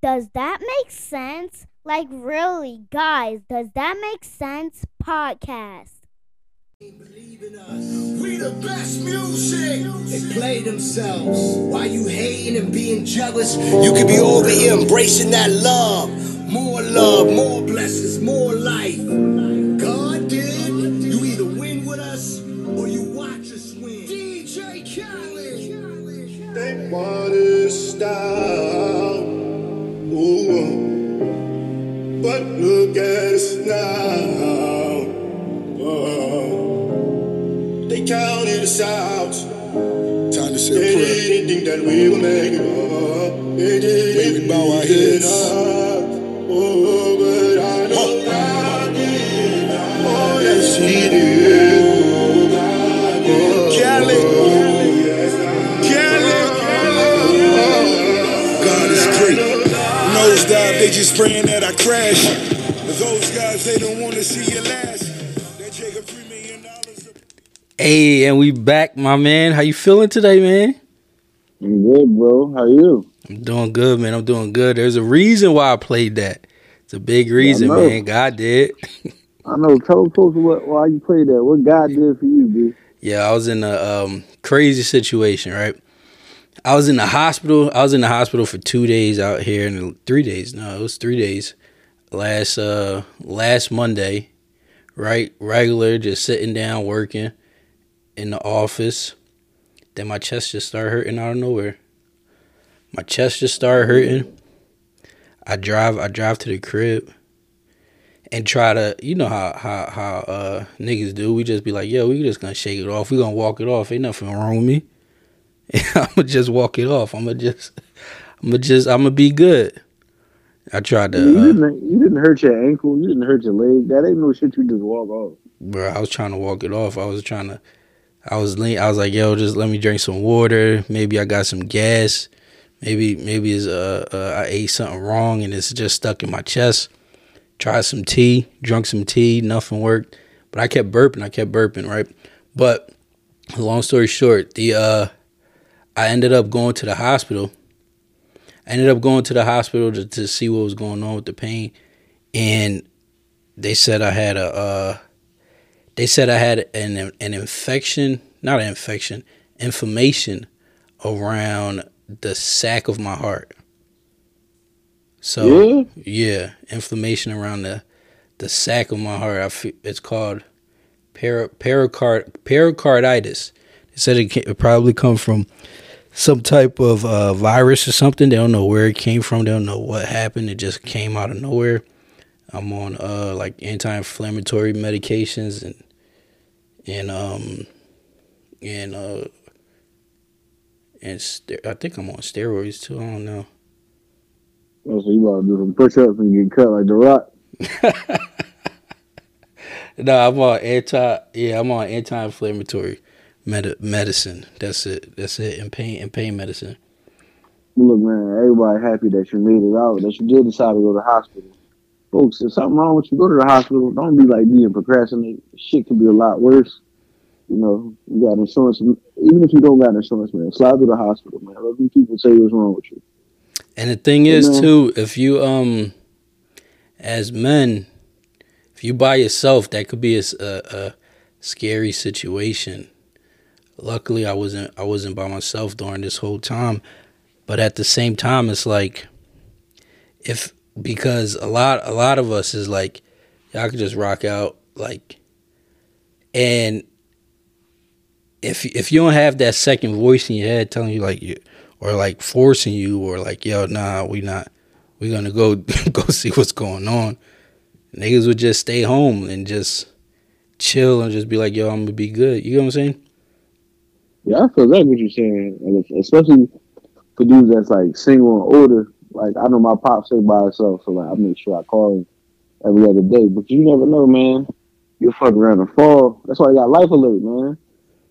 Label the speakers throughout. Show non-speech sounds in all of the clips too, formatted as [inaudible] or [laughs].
Speaker 1: Does that make sense? Like, really, guys, does that make sense? Podcast.
Speaker 2: We the best music. They play themselves. Why you hating and being jealous? You could be over here embracing that love. More love, more blessings, more life. God did. You either win with us or you watch us win. DJ Khaled.
Speaker 3: They want to stop. Ooh. But look at us now. Oh. They counted us out.
Speaker 4: Time to say
Speaker 3: They
Speaker 4: a prayer.
Speaker 3: didn't think that we would make it up. They didn't
Speaker 4: bow our heads.
Speaker 3: Oh,
Speaker 4: Nosedive, they just praying that I crash. Those guys, they don't want to see you last. That Jacob three million dollars.
Speaker 5: Hey, and we back, my man. How you feeling today, man?
Speaker 6: I'm good, bro. How you?
Speaker 5: I'm doing good, man. I'm doing good. There's a reason why I played that. It's a big reason,
Speaker 6: know.
Speaker 5: man. God did. [laughs]
Speaker 6: I know. Tell tell us what why you played that. What God did for you, dude.
Speaker 5: Yeah, I was in a um, crazy situation, right? I was in the hospital. I was in the hospital for two days out here, and three days. No, it was three days. Last uh last Monday, right? Regular, just sitting down working in the office. Then my chest just started hurting out of nowhere. My chest just started hurting. I drive. I drive to the crib and try to, you know how how how uh niggas do. We just be like, yo, we just gonna shake it off. We gonna walk it off. Ain't nothing wrong with me. [laughs] I'ma just walk it off. I'ma just, I'ma just, I'ma be good. I tried to, uh,
Speaker 6: didn't you didn't hurt your ankle. You didn't hurt your leg. That ain't no shit you just walk off.
Speaker 5: bro. I was trying to walk it off. I was trying to, I was lean. I was like, yo, just let me drink some water. Maybe I got some gas. Maybe maybe it's uh, uh I ate something wrong and it's just stuck in my chest. Tried some tea, drunk some tea, nothing worked. But I kept burping, I kept burping, right? But long story short, the uh I ended up going to the hospital. I ended up going to the hospital to, to see what was going on with the pain. And they said I had a uh they said I had an an infection, not an infection, inflammation around the sac of my heart. So
Speaker 6: Yeah?
Speaker 5: yeah, inflammation around the the sac of my heart. I feel, it's called pericard pericarditis. Said it, ca- it probably come from some type of uh, virus or something. They don't know where it came from. They don't know what happened. It just came out of nowhere. I'm on uh like anti-inflammatory medications and and um and uh and st- I think I'm on steroids too. I don't know.
Speaker 6: Oh, so you about to do some push ups and get cut like the rock. [laughs]
Speaker 5: No, I'm on anti. Yeah, I'm on anti-inflammatory med- medicine. That's it. That's it. And pain and pain medicine.
Speaker 6: Look, man, everybody happy that you made it out, that you did decide to go to the hospital. Folks, if something wrong with you, go to the hospital. Don't be like being procrastinate. Shit could be a lot worse. You know, you got insurance. Even if you don't got insurance, man, slide to the hospital, man. Let them people say what's wrong with you.
Speaker 5: And the thing is
Speaker 6: know-
Speaker 5: too, if you um, as men, if you by yourself, that could be a scary situation. Luckily, I wasn't. I wasn't by myself during this whole time, but at the same time, it's like, if because a lot, a lot of us is like, y'all could just rock out, like, and if if you don't have that second voice in your head telling you like you or like forcing you or like yo nah we not we gonna go [laughs] go see what's going on niggas would just stay home and just chill and just be like yo i'm gonna be good you know what i'm saying
Speaker 6: Yeah, I feel like what you're saying, and if- especially for dudes that's like single and older. Like I know my pops stay by himself, so like I make sure I call him every other day. But you never know, man. You'll fuck around and fall. That's why I got life alert, man.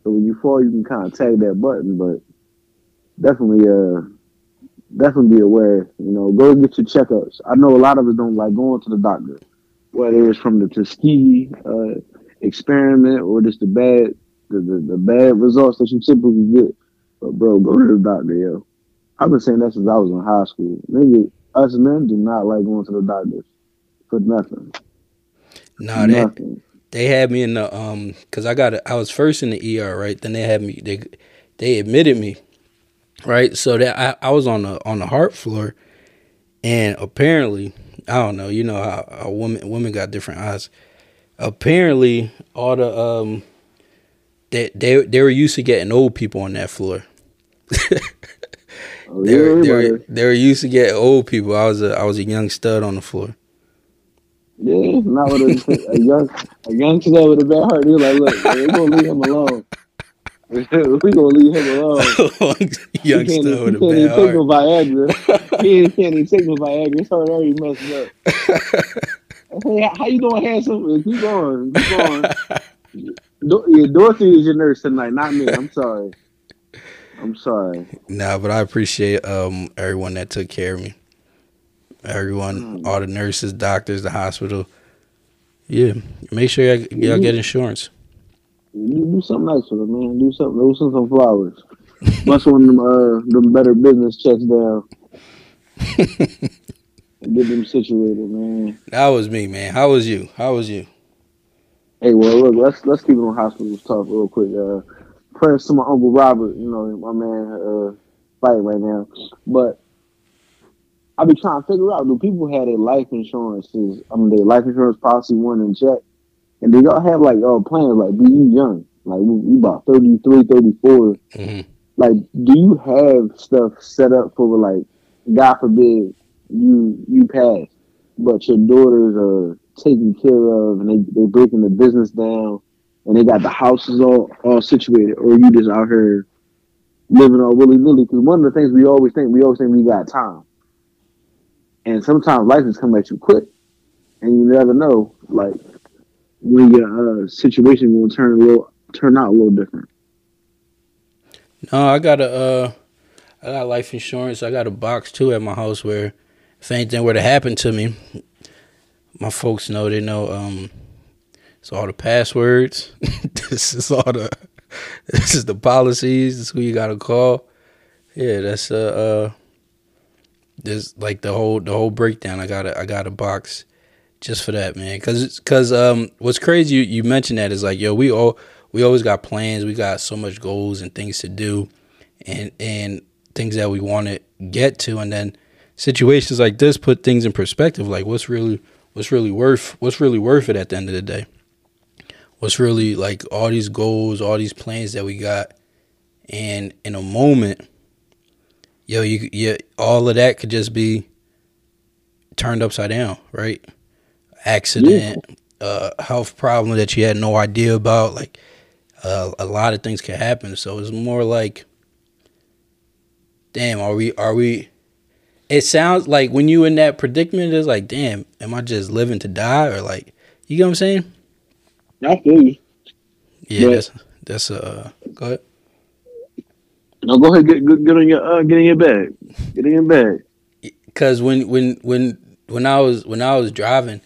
Speaker 6: So when you fall, you can kind of tag that button. But definitely, uh, definitely be aware. You know, go get your checkups. I know a lot of us don't like going to the doctor, whether it's from the Tuskegee uh, experiment or just the bad the, the, the bad results that you typically get. But bro, go to the doctor, yo. I've been saying that since I was in high school. Nigga, us men do not like going to the doctors for nothing.
Speaker 5: Nah, they
Speaker 6: nothing.
Speaker 5: they had me in the um because I got a, I was first in the ER, right? Then they had me they they admitted me, right? So that I, I was on the on the heart floor, and apparently I don't know, you know how, how women women got different eyes. Apparently, all the um they they they were used to getting old people on that floor. [laughs]
Speaker 6: Oh,
Speaker 5: They were, they, were, they were used to getting old people. I was a I was a young stud on the floor.
Speaker 6: yeah, not with a, a young a young kid with a bad heart. They're like, look, man, we're gonna leave him alone. [laughs] we're gonna leave him alone. [laughs]
Speaker 5: young
Speaker 6: he
Speaker 5: stud with a
Speaker 6: he can't take no. Viagra. he can't even take no Viagra. His heart already messed up. hey, how you doing, handsome? Keep going. Keep going. Do- yeah, Dorothy is your nurse tonight, not me. I'm sorry. I'm sorry.
Speaker 5: Nah, but I appreciate um everyone that took care of me. Everyone,
Speaker 6: Mm.
Speaker 5: all the nurses, doctors, the hospital. Yeah, make sure y'all, y'all get insurance.
Speaker 6: Do, do something nice for them, man. Do something. Do some, some flowers. Bust one of them, uh, them better business checks down. [laughs] get them situated, man.
Speaker 5: That was me, man. How was you? How was you?
Speaker 6: Hey, well, look, let's let's keep it on hospitals talk real quick. Uh, prayers to my uncle Robert. You know, my man uh, fighting right now. But I be trying to figure out: Do people have their life insurances? I mean, their life insurance policy one in check, and do y'all have like uh plans like be you young, like we, about 33, 34.
Speaker 5: Mhm.
Speaker 6: Like, do you have stuff set up for like, God forbid, you you pass, but your daughters are taken care of, and they they breaking the business down, and they got the houses all all situated, or you just out here living all willy nilly? Because one of the things we always think, we always think we got time, and sometimes life is come at you quick, and you never know, like when your uh, situation will turn a little turn out a little different.
Speaker 5: No, I got a uh, I got life insurance. I got a box too at my house where if anything were to happen to me, my folks know they know um it's all the passwords. [laughs] this is all the [laughs] this is the policies. This is who you gotta call. Yeah, that's uh uh this like the whole the whole breakdown. I got a I got a box just for that, man. Cause cause um what's crazy you, you mentioned that is like yo we all we always got plans. We got so much goals and things to do, and and things that we want to get to, and then situations like this put things in perspective. Like what's really what's really worth what's really worth it at the end of the day. What's really like all these goals, all these plans that we got, and in a moment, yo, you yeah, all of that could just be turned upside down, right? Accident, uh, health problem that you had no idea about, like uh, a lot of things can happen. So it's more like, damn, are we are we? It sounds like when you in that predicament, it's like, damn, am I just living to die, or like, you get what I'm saying?
Speaker 6: I feel you.
Speaker 5: Yeah, that's that's uh, go ahead.
Speaker 6: No, go ahead, get get, get in your uh, get in your bag, get in your bag.
Speaker 5: Cause when when when when I was when I was driving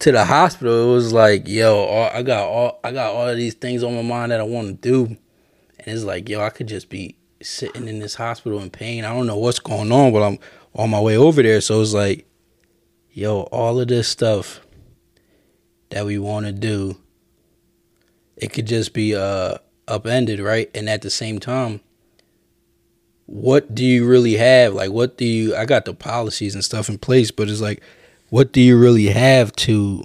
Speaker 5: to the hospital, it was like, yo, all, I got all I got all of these things on my mind that I want to do, and it's like, yo, I could just be sitting in this hospital in pain. I don't know what's going on, but I'm on my way over there. So it's like, yo, all of this stuff that we want to do, it could just be uh upended, right? And at the same time, what do you really have? Like, what do you? I got the policies and stuff in place, but it's like, what do you really have to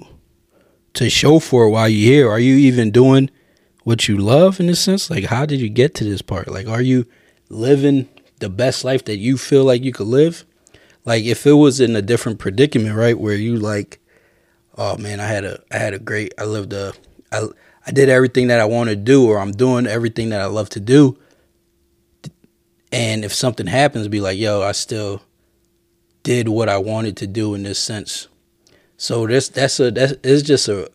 Speaker 5: to show for while you're here? Are you even doing what you love in a sense? Like, how did you get to this part? Like, are you living the best life that you feel like you could live? Like, if it was in a different predicament, right, where you like, oh man, I had a I had a great, I lived a, I I did everything that I want to do, or I'm doing everything that I love to do and if something happens be like yo i still did what i wanted to do in this sense. So this that's a that's it's just a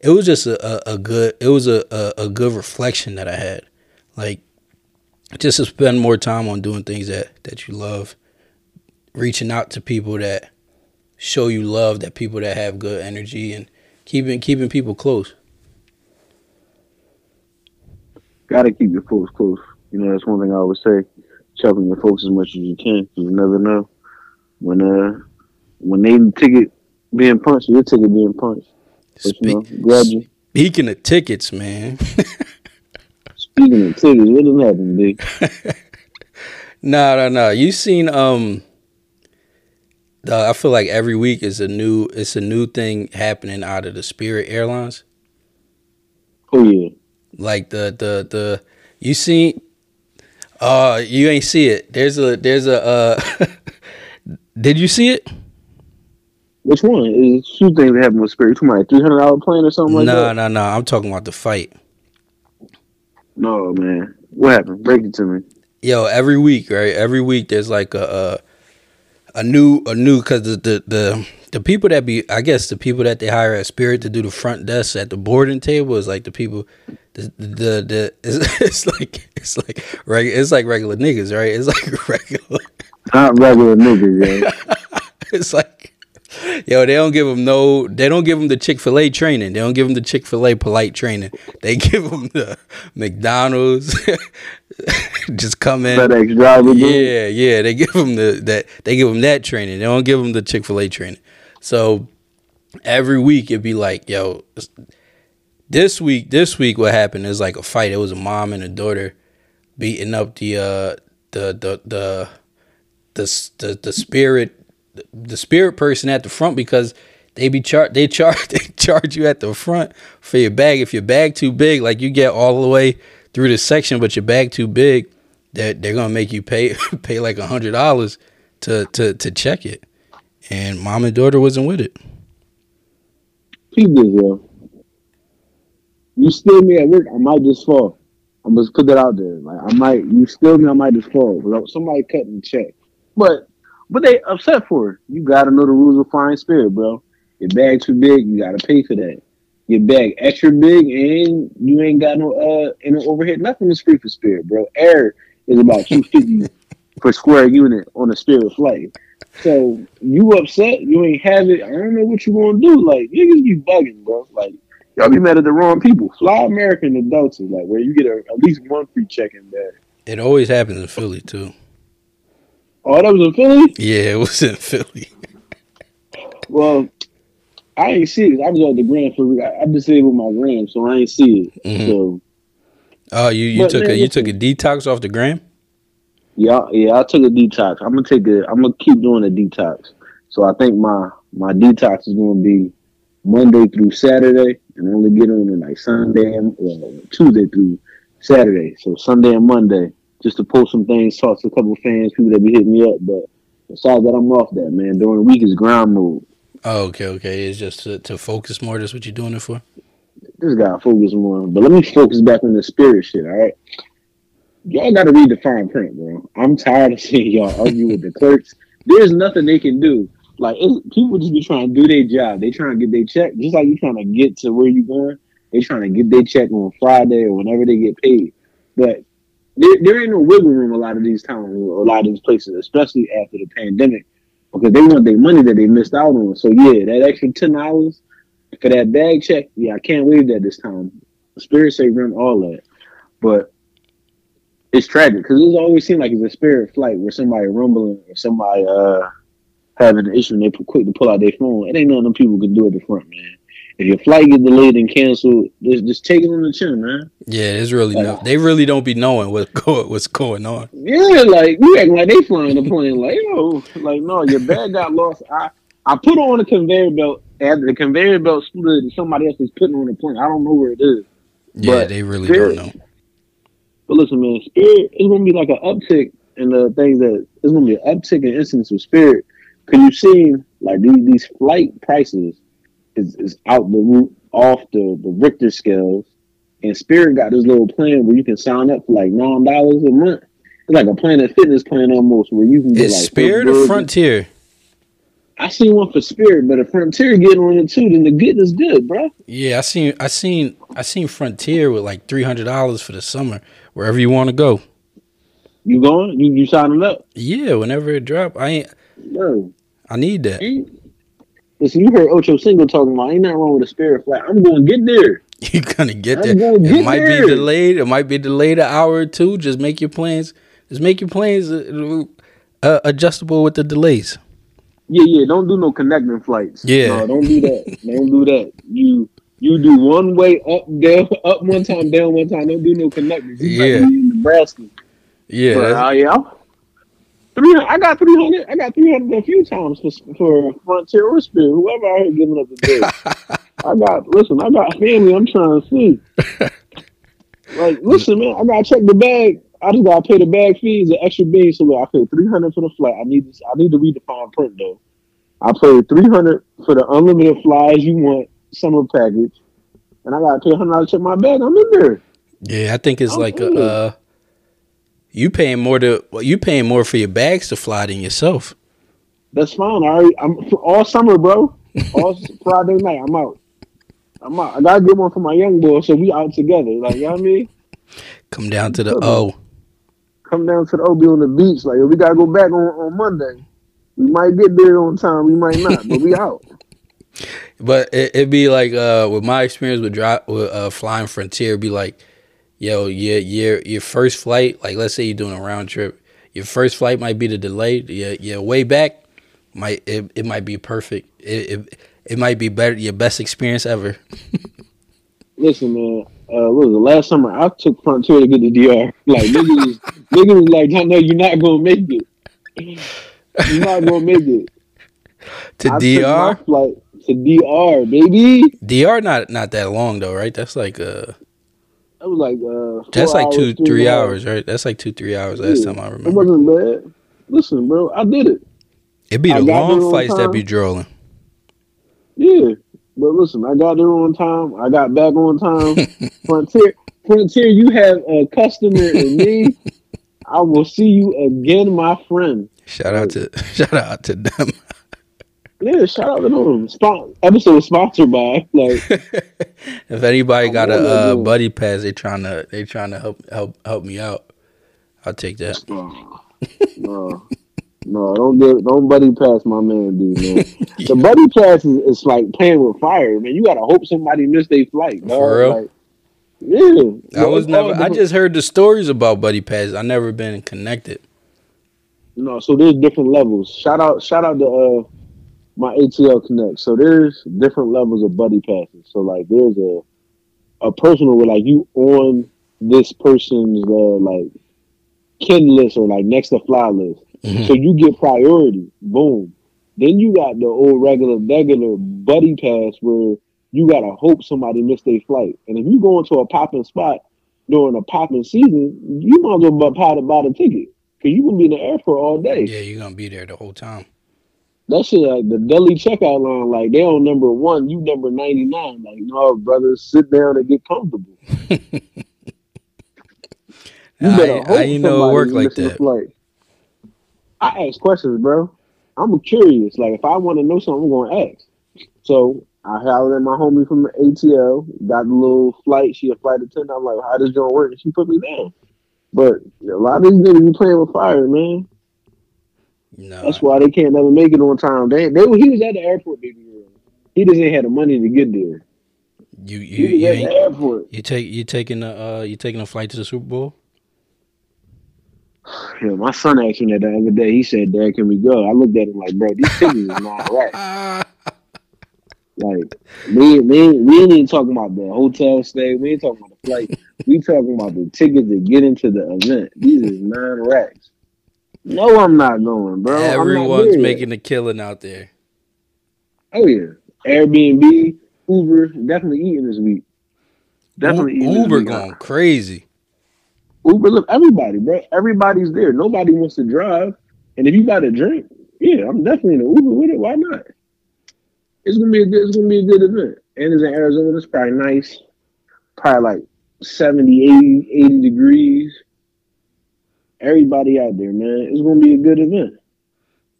Speaker 5: it was just a, a, a good it was a, a, a good reflection that i had. Like just to spend more time on doing things that that you love reaching out to people that show you love that people that have good energy and keeping keeping people close
Speaker 6: Gotta keep your folks close. You know, that's one thing I always say. Chucking your folks as much as you can. you never know when uh when they ticket being punched, your ticket being punched. But, you know,
Speaker 5: Spe-
Speaker 6: grab you.
Speaker 5: Speaking of tickets, man. [laughs]
Speaker 6: Speaking of tickets, what done happened, big?
Speaker 5: no, no, no. You seen um I feel like every week is a new it's a new thing happening out of the Spirit Airlines.
Speaker 6: Oh yeah.
Speaker 5: Like the the the you see uh you ain't see it. There's a there's a uh [laughs] Did you see it?
Speaker 6: Which one? Is two things that happened with Spirit? Talking about three hundred dollar plane or something like
Speaker 5: no,
Speaker 6: that?
Speaker 5: No, no, no. I'm talking about the fight.
Speaker 6: No, man. What happened? Break it to me.
Speaker 5: Yo, every week, right? Every week there's like a a, a new a new cuz the, the the the people that be I guess the people that they hire at Spirit to do the front desk at the boarding table is like the people the the, the, [laughs] it's, it's like it's like reg, it's like regular niggas, right? It's like [laughs] regular
Speaker 6: Not regular niggas, yo. [laughs]
Speaker 5: it's like [laughs] yo they don't give them no they don't give them the chick-fil-a training. They don't give them the chick-fil-a polite training. [laughs] They give them the mcdonald's. [laughs] Just come in.
Speaker 6: FedEx driver,
Speaker 5: yeah yeah they give them the that they give them that training. They don't give them the chick-fil-a training. So every week it'd be like yo this week this week what happened is like a fight. It was a mom and a daughter beating up the uh the the the the the, the spirit the spirit person at the front because they be char they charge [laughs] they charge you at the front for your bag if your bag too big like you get all the way through the section but your bag too big that they're gonna make you pay [laughs] pay like a hundred dollars to to to check it and mom and daughter wasn't with it
Speaker 6: this. You steal me at work, I might just fall. I'm just put that out there. Like I might, you steal me, I might just fall. Somebody cut me check. But, but they upset for it. You gotta know the rules of flying spirit, bro. Your bag too big, you gotta pay for that. Your bag extra big, and you ain't got no uh, ain't no overhead. Nothing is free for spirit, bro. Air is about two fifty [laughs] per square unit on a spirit flight. So you upset, you ain't have it. I don't know what you gonna do. Like niggas be bugging, bro. Like y'all be mad at the wrong people. Fly American to Delta, like where you get a, at least one free check in there.
Speaker 5: it always happens in philly too
Speaker 6: Oh, that was in Philly.
Speaker 5: yeah it was in philly [laughs]
Speaker 6: Well, I ain't see it. I was at the Grand for I, I disabled my Gram, so I ain't see it.
Speaker 5: Mhm.
Speaker 6: So
Speaker 5: oh you you
Speaker 6: But,
Speaker 5: took
Speaker 6: man,
Speaker 5: a you took a detox off the gram
Speaker 6: yeah, yeah, I took a detox. I'm gonna take a. I'm gonna keep doing a detox. So I think my my detox is gonna be Monday through Saturday, and only get on it like Sunday and well, Tuesday through Saturday. So Sunday and Monday, just to post some things, talk to a couple of fans, people that be hitting me up. But besides that, I'm off that man. During the week is ground mode.
Speaker 5: oh okay okay it's just to, to focus more that's what you're doing it for
Speaker 6: Just gotta focus more. But let me focus back on the spirit shit. All right. Y'all gotta read the fine print, bro. I'm tired of seeing y'all argue with the clerks. There's nothing they can do. Like people just be trying to do their job. They trying to get their check, just like you trying to get to where you going. They trying to get their check on Friday or whenever they get paid. But there, there ain't no wiggle room a lot of these towns a lot of these places, especially after the pandemic, because they want their money that they missed out on. So yeah, that extra ten hours for that bag check, yeah, I can't waive that this time. Spirit say run all that, but it's tragic because it's always seemed like it's a spirit flight where somebody rumbling or somebody uh having an issue and they quick to pull out their phone. It ain't none of them people can do it the front, man. If your flight get delayed and canceled, just just take it on the chin, man.
Speaker 5: Yeah, there's really no. They really don't be knowing what go, what's going on.
Speaker 6: Yeah, like you acting like they flying the plane. Like, yo, like no, your bag got lost. I I put on a conveyor belt after the conveyor belt split. Somebody else is putting on the plane. I don't know where it is.
Speaker 5: Yeah,
Speaker 6: But
Speaker 5: they really
Speaker 6: Spirit-
Speaker 5: don't know.
Speaker 6: But listen, man, spirit is gonna be like an uptick in the things that it's gonna be an uptick in incidents of spirit. Cause you've seen like these these flight prices is, is out the roof off the, the Richter scales. And Spirit got this little plan where you can sign up for like nine dollars a month. It's like a Planet Fitness plan almost where you can get
Speaker 5: Is
Speaker 6: like
Speaker 5: Spirit or. Frontier?
Speaker 6: I seen one for Spirit, but if Frontier getting on it too, then the good is good, bro.
Speaker 5: Yeah, I seen I seen I seen Frontier with like three hundred dollars for the summer, wherever you want to go.
Speaker 6: You going? You you signing up?
Speaker 5: Yeah, whenever it drop, I ain't.
Speaker 6: No.
Speaker 5: I need that.
Speaker 6: Ain't- Listen, you heard Ochocinco talking about ain't nothing wrong with a Spirit flight. I'm going to get there.
Speaker 5: You're gonna get there. [laughs]
Speaker 6: gonna
Speaker 5: It might
Speaker 6: there.
Speaker 5: be delayed. It might be delayed an hour or two. Just make your plans. Just make your plans uh, uh, adjustable with the delays.
Speaker 6: Yeah, yeah. Don't do no connecting flights.
Speaker 5: Yeah.
Speaker 6: No, don't do that. [laughs] don't do that. You you do one way up down up one time down one time. Don't do no connecting.
Speaker 5: Yeah.
Speaker 6: like Nebraska.
Speaker 5: Yeah,
Speaker 6: But, uh, yeah. Three, I got three hundred. I got three hundred a few times for, for Frontier or Spirit, whoever I heard giving up the day. [laughs] I got listen. I got family. I'm trying to see. [laughs] like, listen, man. I gotta check the bag. I just gotta pay the bag fees, the extra bean. So look, I paid three hundred for the flight. I need this. I need to read the fine print though. I paid three hundred for the unlimited flies you want summer package, and I gotta pay hundred dollars to check my bag. I'm in there.
Speaker 5: yeah. I think it's
Speaker 6: I'm
Speaker 5: like a,
Speaker 6: cool.
Speaker 5: uh, you paying more to well, you paying more for your bags to fly than yourself.
Speaker 6: That's fine. I already, I'm all summer, bro. All [laughs] Friday night, I'm out. I'm out. I gotta get one for my young boy, so we out together. Like you know what I mean?
Speaker 5: Come down to the
Speaker 6: Good.
Speaker 5: O.
Speaker 6: Come down to the O. Be on the beach. Like we gotta go back on, on Monday. We might get there on time. We might not, but we out. [laughs]
Speaker 5: But it, it'd be like uh, with my experience with dri with uh, flying Frontier, it'd be like, yo, your your your first flight, like let's say you're doing a round trip, your first flight might be the delay. Your your way back might it, it might be perfect. It, it it might be better your best experience ever. [laughs]
Speaker 6: Listen, man. Uh, what was the last summer I took Frontier to get the DR? Like niggas, was, [laughs] niggas was like, "I know you're not gonna make it. You're not gonna make it." [laughs]
Speaker 5: To
Speaker 6: I
Speaker 5: DR,
Speaker 6: flight to DR, baby.
Speaker 5: DR not not that long though, right? That's like uh
Speaker 6: That was like uh,
Speaker 5: that's like two
Speaker 6: hours,
Speaker 5: three
Speaker 6: half.
Speaker 5: hours, right? That's like two three hours. Last
Speaker 6: Yeah,
Speaker 5: time I remember, It
Speaker 6: wasn't bad. Listen, bro, I did it.
Speaker 5: It'd be the long
Speaker 6: on
Speaker 5: flights that
Speaker 6: time.
Speaker 5: be drolling.
Speaker 6: Yeah, but listen, I got there on time. I got back on time. [laughs] Frontier, Frontier, you have a customer in me. [laughs] I will see you again, my friend.
Speaker 5: Shout out to [laughs] shout out to them.
Speaker 6: Yeah, shout out to them. Spon- episode sponsored by like [laughs]
Speaker 5: if anybody got a uh, buddy pass, they trying to they trying to help help help me out. I'll take that.
Speaker 6: no, no, no, don't get don't buddy pass my man, dude. Man. [laughs] The buddy pass is, is like playing with fire, man. You gotta hope somebody missed their flight, dog.
Speaker 5: For real?
Speaker 6: Like, yeah,
Speaker 5: I was never. I just heard the stories about buddy pass. I never been connected.
Speaker 6: No, so there's different levels. Shout out, shout out to uh, my ATL Connect. So there's different levels of buddy passes. So like there's a a personal where like you on this person's uh, like kin list or like next to fly list.
Speaker 5: Mhm.
Speaker 6: So you get priority. Boom. Then you got the old regular regular buddy pass where you gotta hope somebody missed their flight. And if you go into a popping spot during a popping season, you might as well buy the buy the ticket. Cause you gonna be in the airport all day.
Speaker 5: Yeah, you're gonna be there the whole time.
Speaker 6: That shit like the deli checkout line, like they on number one, you number ninety nine. Like, no, brothers, sit down and get comfortable. [laughs] You
Speaker 5: I,
Speaker 6: better
Speaker 5: I
Speaker 6: hope
Speaker 5: ain't know it worked like that.
Speaker 6: I ask questions, bro. I'm curious. Like, if I want to know something, I'm gonna ask. So I hollered at my homie from the ATL, got the little flight. She a flight attendant. I'm like, how does joint work? And she put me down. But a lot of these niggas be playing with fire, man.
Speaker 5: No,
Speaker 6: That's why they can't never make it on time. They, they he was at the airport, baby girl. He just ain't had the money to get there.
Speaker 5: you you you,
Speaker 6: at the airport.
Speaker 5: you take you taking a uh, you taking a flight to the Super Bowl?
Speaker 6: Yeah, my son asked me that the other day. He said, "Dad, can we go?" I looked at him like, "Bro, these tickets is not [laughs] right." Like, we we we ain't even talking about the hotel stay. We ain't talking about the flight. we talking about the tickets to get into the event. These is nine racks. No, I'm not going, bro.
Speaker 5: Everyone's making a killing out there.
Speaker 6: Oh yeah, Airbnb, Uber, definitely eating this week. Definitely
Speaker 5: U-
Speaker 6: eating this
Speaker 5: Uber
Speaker 6: week.
Speaker 5: going crazy.
Speaker 6: Uber, look, everybody, bro. Everybody's there. Nobody wants to drive. And if you got a drink, yeah, I'm definitely in the Uber with it. Why not? It's gonna be a good. It's gonna be a good event. And it's in Arizona. It's probably nice. Probably like 70, 80, 80 degrees. Everybody out there, man. It's gonna be a good event.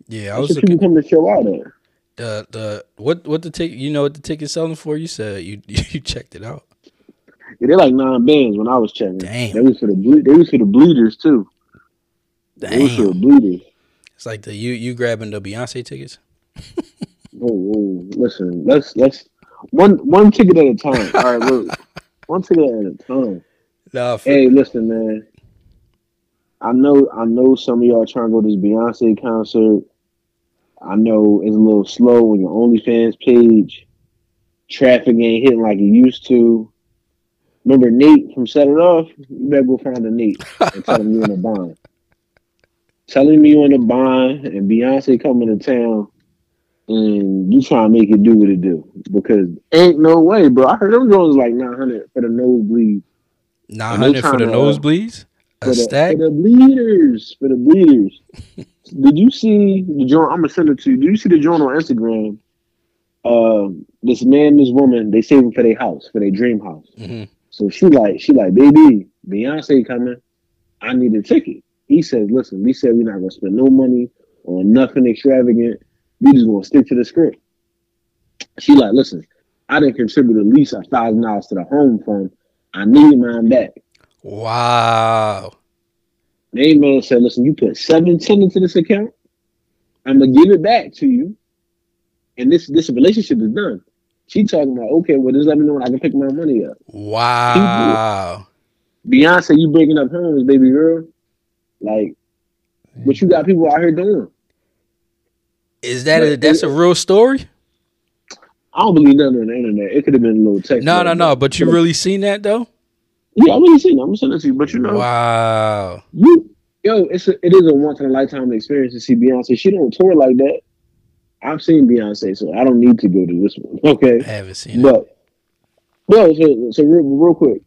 Speaker 5: Yeah, I was looking
Speaker 6: people come to show out at.
Speaker 5: the the what what the ticket. You know what the ticket's selling for? You said you [laughs] you checked it out.
Speaker 6: Yeah, they're like nine bands when I was checking.
Speaker 5: Damn.
Speaker 6: They was for the ble- they was for the bleeders too. Damn, They was for the bleeders.
Speaker 5: it's like the you you grabbing the Beyonce tickets.
Speaker 6: oh, listen, let's let's one one ticket at a time. All right, look, [laughs] one ticket at a time.
Speaker 5: Nah, for,
Speaker 6: Hey, listen, man. I know, I know, some of y'all trying to go to this Beyonce concert. I know it's a little slow on your OnlyFans page. Traffic ain't hitting like it used to. Remember Nate from Set It Off? You better go find a Nate and tell him you're in a bond. [laughs] Telling me you're in a bond and Beyonce coming to town and you trying to make it do what it do. Because ain't no way, bro. I heard them joints like 900 for the nosebleed.
Speaker 5: Nine hundred for the
Speaker 6: tryna, uh,
Speaker 5: nosebleeds.
Speaker 6: For
Speaker 5: A
Speaker 6: the, for the bleeders. For the bleeders. [laughs] Did you see the joint? I'm gonna send it to you. Did you see the joint on Instagram? Uh, this man, this woman, they saving for their house, for their dream house.
Speaker 5: hmm
Speaker 6: So she like, she like, baby, Beyonce coming. I need a ticket. He says, listen, we said we're not gonna spend no money on nothing extravagant. We just gonna stick to the script. She like, listen, I didn't contribute at least a thousand dollars to the home fund. I need mine back.
Speaker 5: Wow.
Speaker 6: The man said, listen, you put seven ten into this account. I'm gonna give it back to you. And this this relationship is done. She talking about, okay, well, just let me know when I can pick my money up.
Speaker 5: Wow.
Speaker 6: Beyonce, you breaking up homes, baby girl. Like, what you got people out here doing?
Speaker 5: Is that a
Speaker 6: But-
Speaker 5: that's a real story?
Speaker 6: I don't believe nothing on the internet. It could have been a little text.
Speaker 5: No, no, no. But you really seen that though?
Speaker 6: Yeah, I'm really seen it. I'm gonna send it to you. But you know,
Speaker 5: Wow.
Speaker 6: you yo, it's a, it is a once in a lifetime experience to see Beyonce. She don't tour like that. I've seen Beyonce, so I don't need to go to this one. [laughs] Okay.
Speaker 5: I haven't seen it.
Speaker 6: But no, so, so real, real quick,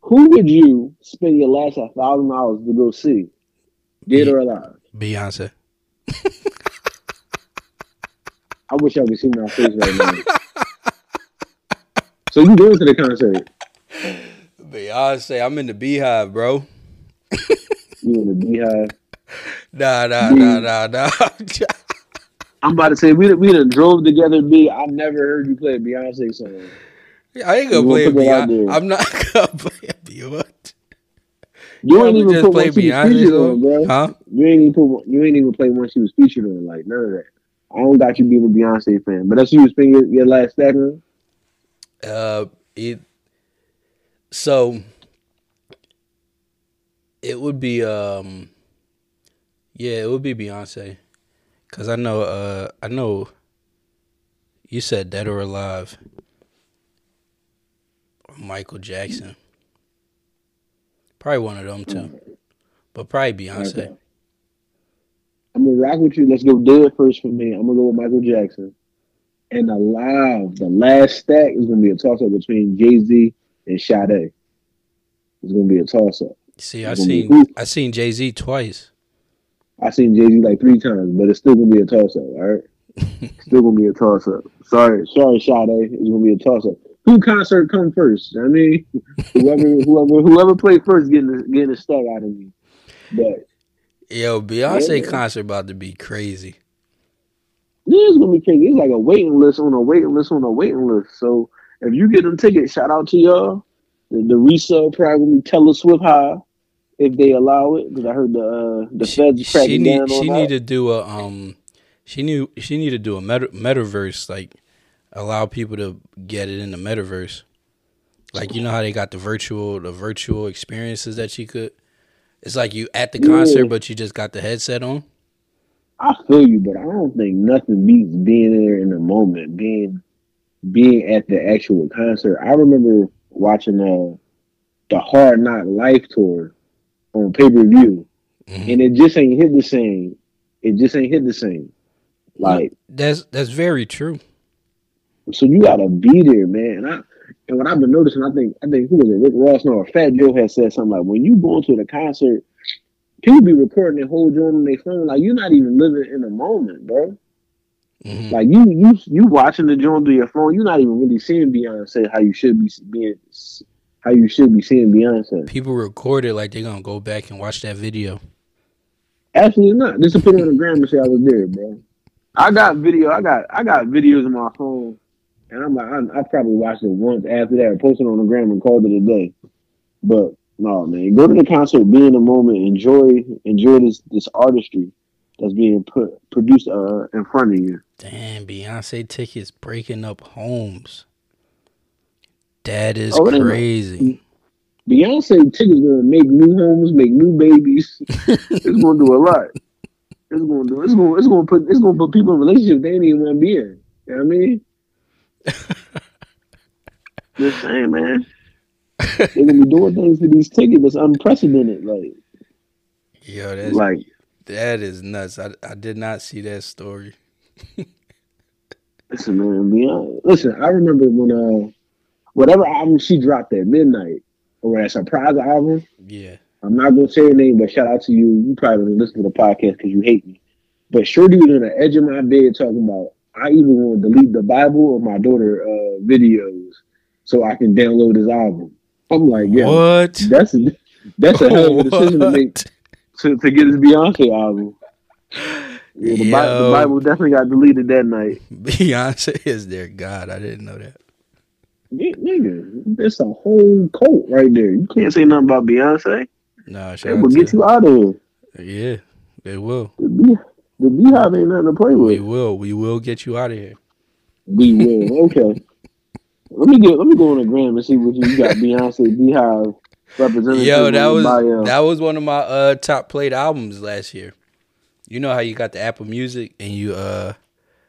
Speaker 6: who would you spend your last thousand dollars to go see, dead or alive?
Speaker 5: Beyonce. [laughs]
Speaker 6: I wish I could see my face right now. so you going to the concert?
Speaker 5: Beyonce. I'm in the beehive, bro.
Speaker 6: You in the beehive? [laughs]
Speaker 5: Nah, nah, nah, nah, nah.
Speaker 6: I'm about to say we we done drove together. B. I never heard you play a Beyonce song.
Speaker 5: Yeah, I ain't gonna
Speaker 6: You
Speaker 5: play
Speaker 6: gonna put that out
Speaker 5: Beyonce. I'm not [laughs] gonna play Beyonce.
Speaker 6: You
Speaker 5: Yeah,
Speaker 6: ain't even
Speaker 5: just
Speaker 6: put
Speaker 5: play
Speaker 6: one
Speaker 5: Beyonce
Speaker 6: on, bro.
Speaker 5: Huh?
Speaker 6: You ain't even put one, you ain't even play one she was featured on. Like none of that. I don't got you being a Beyonce fan, but that's when you spend your, your last stack on.
Speaker 5: Uh, it. So. It would be um. Yeah, it would be Beyonce, cause I know uh I know. You said dead or alive. Michael Jackson. Probably one of them too. but probably Beyonce.
Speaker 6: Okay. I'm gonna rock with you. Let's go dead first for me. I'm gonna go with Michael Jackson. And alive, the last stack is gonna be a toss up between Jay Z and Sade. It's gonna be a toss up.
Speaker 5: See, I seen? I seen Jay Z twice.
Speaker 6: I seen Jay Z like three times, but it's still gonna be a toss up. All right, [laughs] still gonna be a toss up. Sorry, sorry, Sade. It's gonna be a toss up. Who concert come first? I mean, [laughs] whoever, whoever, whoever played first getting the, getting a stack out of me. But
Speaker 5: Yo, Beyonce
Speaker 6: Yeah.
Speaker 5: concert about to be crazy.
Speaker 6: Yeah, it's gonna be crazy. It's like a waiting list on a waiting list on a waiting list. So if you get them tickets, shout out to y'all. The, the resale probably Taylor Swift high if they allow it. Because I heard the uh, the
Speaker 5: She,
Speaker 6: feds
Speaker 5: she
Speaker 6: cracking
Speaker 5: need
Speaker 6: down
Speaker 5: she
Speaker 6: on
Speaker 5: need to do a um she knew she need to do a meta, metaverse like allow people to get it in the metaverse. Like you know how they got the virtual the virtual experiences that you could. It's like you at the
Speaker 6: Yeah.
Speaker 5: concert, but you just got the headset on.
Speaker 6: I feel you, but I don't think nothing beats being there in the moment, being being at the actual concert. I remember watching uh, the Hard Knock Life tour on pay per view,
Speaker 5: Mhm.
Speaker 6: and it just ain't hit the same. It just ain't hit the same. Like
Speaker 5: That's that's very true.
Speaker 6: So you gotta be there, man. And I and what I've been noticing, I think I think who was it, Rick Ross or Fat Joe had said something like when you go into the concert, people be recording and whole you on their phone, like you're not even living in the moment, bro.
Speaker 5: Mhm.
Speaker 6: Like you you you watching the joint through your phone, you're not even really seeing Beyonce how you should be being how you should be seeing Beyonce.
Speaker 5: People record it like they're gonna go back and watch that video.
Speaker 6: Absolutely not. Just to put it on the gram and say I was there, bro. I got video. I got I got videos on my phone, and I'm like I, I probably watched it once after that, posted it on the gram and called it a day. But no, man, go to the concert, be in the moment, enjoy enjoy this this artistry that's being put produced uh, in front of you.
Speaker 5: Damn, Beyonce tickets breaking up homes. That is
Speaker 6: Oh, it ain't no-
Speaker 5: crazy.
Speaker 6: Beyonce tickets gonna make new homes, make new babies. [laughs] it's gonna do a lot. It's It's gonna do. It's gonna. It's gonna put. It's gonna put people in relationships they ain't even want to be in. You know what I mean? [laughs] Just saying, man. They're gonna be doing things to these tickets that's unprecedented. Like,
Speaker 5: Yo, that's
Speaker 6: like
Speaker 5: that is nuts. I I did not see that story. [laughs]
Speaker 6: Listen, man. Be honest. Listen, I remember when uh, whatever album she dropped at midnight, or that surprise album.
Speaker 5: Yeah.
Speaker 6: I'm not gonna say her name, but shout out to you. You probably don't listen to the podcast because you hate me. But Shorty was on the edge of my bed talking about I even want to delete the Bible or my daughter uh, videos so I can download his album. I'm like, yeah,
Speaker 5: What?
Speaker 6: that's a, that's a hell of a decision to make [laughs] to, to get his Beyonce album. Yeah, the, Bi- the Bible definitely got deleted that night. [laughs]
Speaker 5: Beyonce is their god. I didn't know that.
Speaker 6: Yeah, nigga, that's a whole cult right there. You can't say nothing about Beyonce.
Speaker 5: Nah,
Speaker 6: They
Speaker 5: shout
Speaker 6: will get you out of here.
Speaker 5: Yeah, they will.
Speaker 6: The, bee, the Beehive ain't nothing to play with.
Speaker 5: We will. We will get you out of here.
Speaker 6: We will. [laughs] Okay. let me get. Let me go on the gram and see what you got. Beyonce Beehive representative.
Speaker 5: Yo, that
Speaker 6: your
Speaker 5: was
Speaker 6: bio.
Speaker 5: that was one of my uh top played albums last year. You know how you got the Apple Music and you uh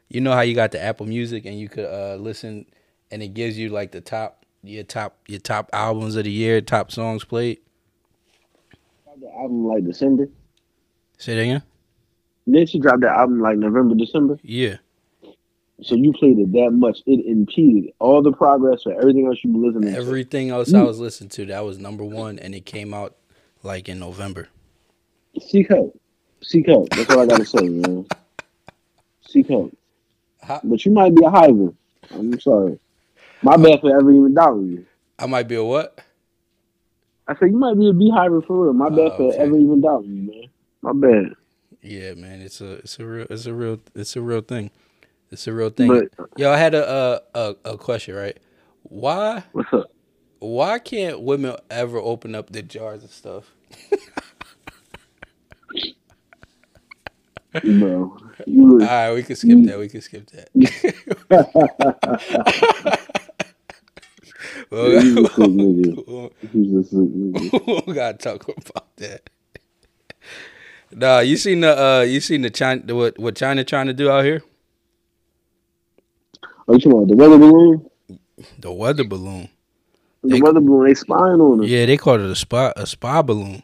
Speaker 5: you know how you got the Apple Music and you could uh listen and it gives you like the top your top your top albums of the year, top songs played.
Speaker 6: the album like December.
Speaker 5: Say that again?
Speaker 6: Then she dropped the album like November, December.
Speaker 5: Yeah.
Speaker 6: So you played it that much, it impeded all the progress or everything else you were listening to.
Speaker 5: Everything else I was listening to, that was number one and it came out like in November.
Speaker 6: Seek help. Seek help. That's all I gotta say, man. Seek help.
Speaker 5: How-
Speaker 6: But you might be a hiver. I'm sorry. My bad for ever even doubting you.
Speaker 5: I might be a what?
Speaker 6: I said you might be a beehiver for real. My bad
Speaker 5: Oh,
Speaker 6: for
Speaker 5: okay.
Speaker 6: ever even doubting you, man. My bad.
Speaker 5: Yeah, man, it's a it's a real it's a real it's a real thing. It's a real thing.
Speaker 6: But
Speaker 5: Yo, I had a uh, a a question, right? Why
Speaker 6: what's up?
Speaker 5: why can't women ever open up their jars and stuff? [laughs]
Speaker 6: You
Speaker 5: All we can skip that. We can skip that. [laughs] well,
Speaker 6: you was a sick nigga.
Speaker 5: we
Speaker 6: You was a sick nigga. [laughs]
Speaker 5: don't gotta talk about that. Nah, you seen the uh, you seen the China what what China trying to do out here?
Speaker 6: Oh, you talking about the weather balloon?
Speaker 5: The weather balloon.
Speaker 6: The
Speaker 5: They-
Speaker 6: weather balloon, they spying on us.
Speaker 5: Yeah, they called it a spy a spy balloon.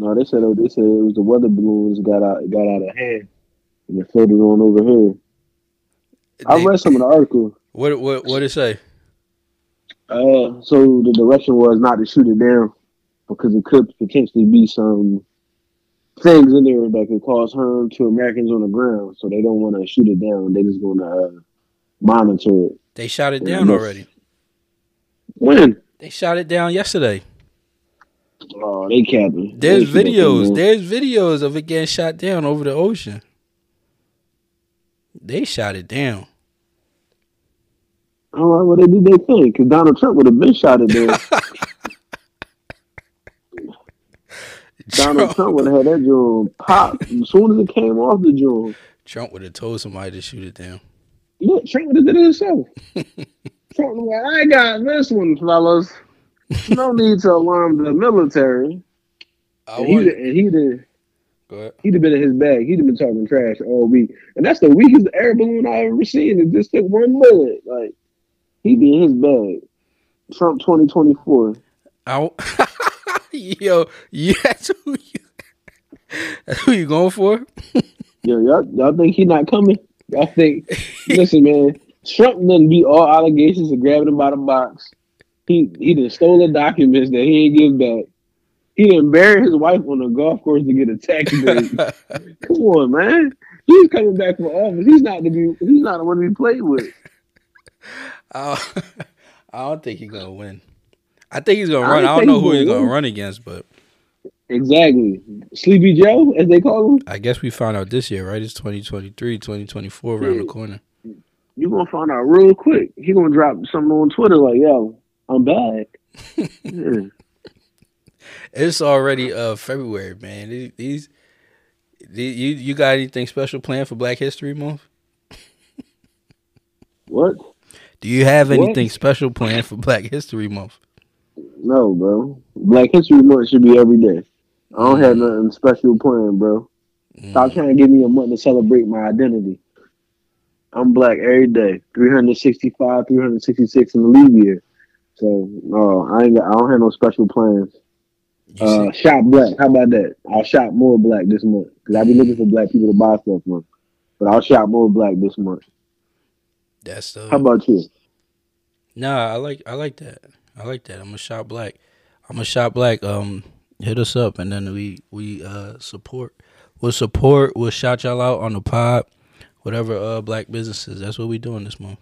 Speaker 6: No, they said they said it was the weather balloons got out got out of hand and it floated on over here. I read some of the article.
Speaker 5: what what what it say?
Speaker 6: Uh, so the direction was not to shoot it down because it could potentially be some things in there that could cause harm to Americans on the ground. So they don't want to shoot it down. They just going to uh, monitor it.
Speaker 5: They shot it down already.
Speaker 6: When?
Speaker 5: They shot it down yesterday.
Speaker 6: Oh, they capping.
Speaker 5: There's
Speaker 6: They
Speaker 5: videos. There's videos of it getting shot down over the ocean. They shot it down.
Speaker 6: All right, well they did their thing because Donald Trump would have been shot it down. [laughs] Donald Trump would have had that joint pop as soon as it came off the joint.
Speaker 5: Trump would have told somebody to shoot it down.
Speaker 6: Look, Trump would have did it himself. [laughs] Trump was like, I got this one, fellas. [laughs] No need to alarm the military.
Speaker 5: I
Speaker 6: And he'd, and he'd,
Speaker 5: go ahead.
Speaker 6: he'd have been in his bag. He'd have been talking trash all week. And that's the weakest air balloon I ever seen. It just took one bullet. Like, he'd be in his bag. Trump 2024.
Speaker 5: I, [laughs] yo, you, that's who you, that's who you going for?
Speaker 6: Yo, y'all, y'all think he not coming? Y'all think? [laughs] listen, man. Trump done beat all allegations of grabbing him by the box. He he done stole the documents that he ain't give back. He didn't bury his wife on a golf course to get a tax break. [laughs] Come on, man. He's coming back from office. He's not to be. He's not the one to be played with. [laughs]
Speaker 5: I, I don't think he's gonna win. I think he's gonna
Speaker 6: I
Speaker 5: run.
Speaker 6: don't
Speaker 5: I don't know
Speaker 6: he's
Speaker 5: who he's gonna
Speaker 6: win.
Speaker 5: run against, but
Speaker 6: Exactly. Sleepy Joe, as they call him.
Speaker 5: I guess we found out this year, right? It's 2023, 2024 around the corner.
Speaker 6: You gonna find out real quick. He gonna drop something on Twitter like, "Yo, I'm back." [laughs] Yeah.
Speaker 5: It's already uh February, man. These, these, these you you got anything special planned for Black History Month?
Speaker 6: What?
Speaker 5: Do you have
Speaker 6: What?
Speaker 5: anything special planned for Black History Month?
Speaker 6: No, bro. Black History Month should be every day. I don't have nothing special planned, bro. Stop
Speaker 5: Mm.
Speaker 6: trying to give me a month to celebrate my identity. I'm black every day, 365, 366 in the leap year. So no, I ain't got, I don't have no special plans. Uh, shop black. How about that? I'll shop more black this month because I be looking for black people to buy stuff from. But I'll shop more black this month.
Speaker 5: that's the.
Speaker 6: How about you?
Speaker 5: Nah, I like I like that. I like that. I'm gonna shop black. I'm gonna shop black. Um, hit us up and then we we uh support. We'll support. We'll shout y'all out on the pod. Whatever uh black businesses. That's what we doing this month.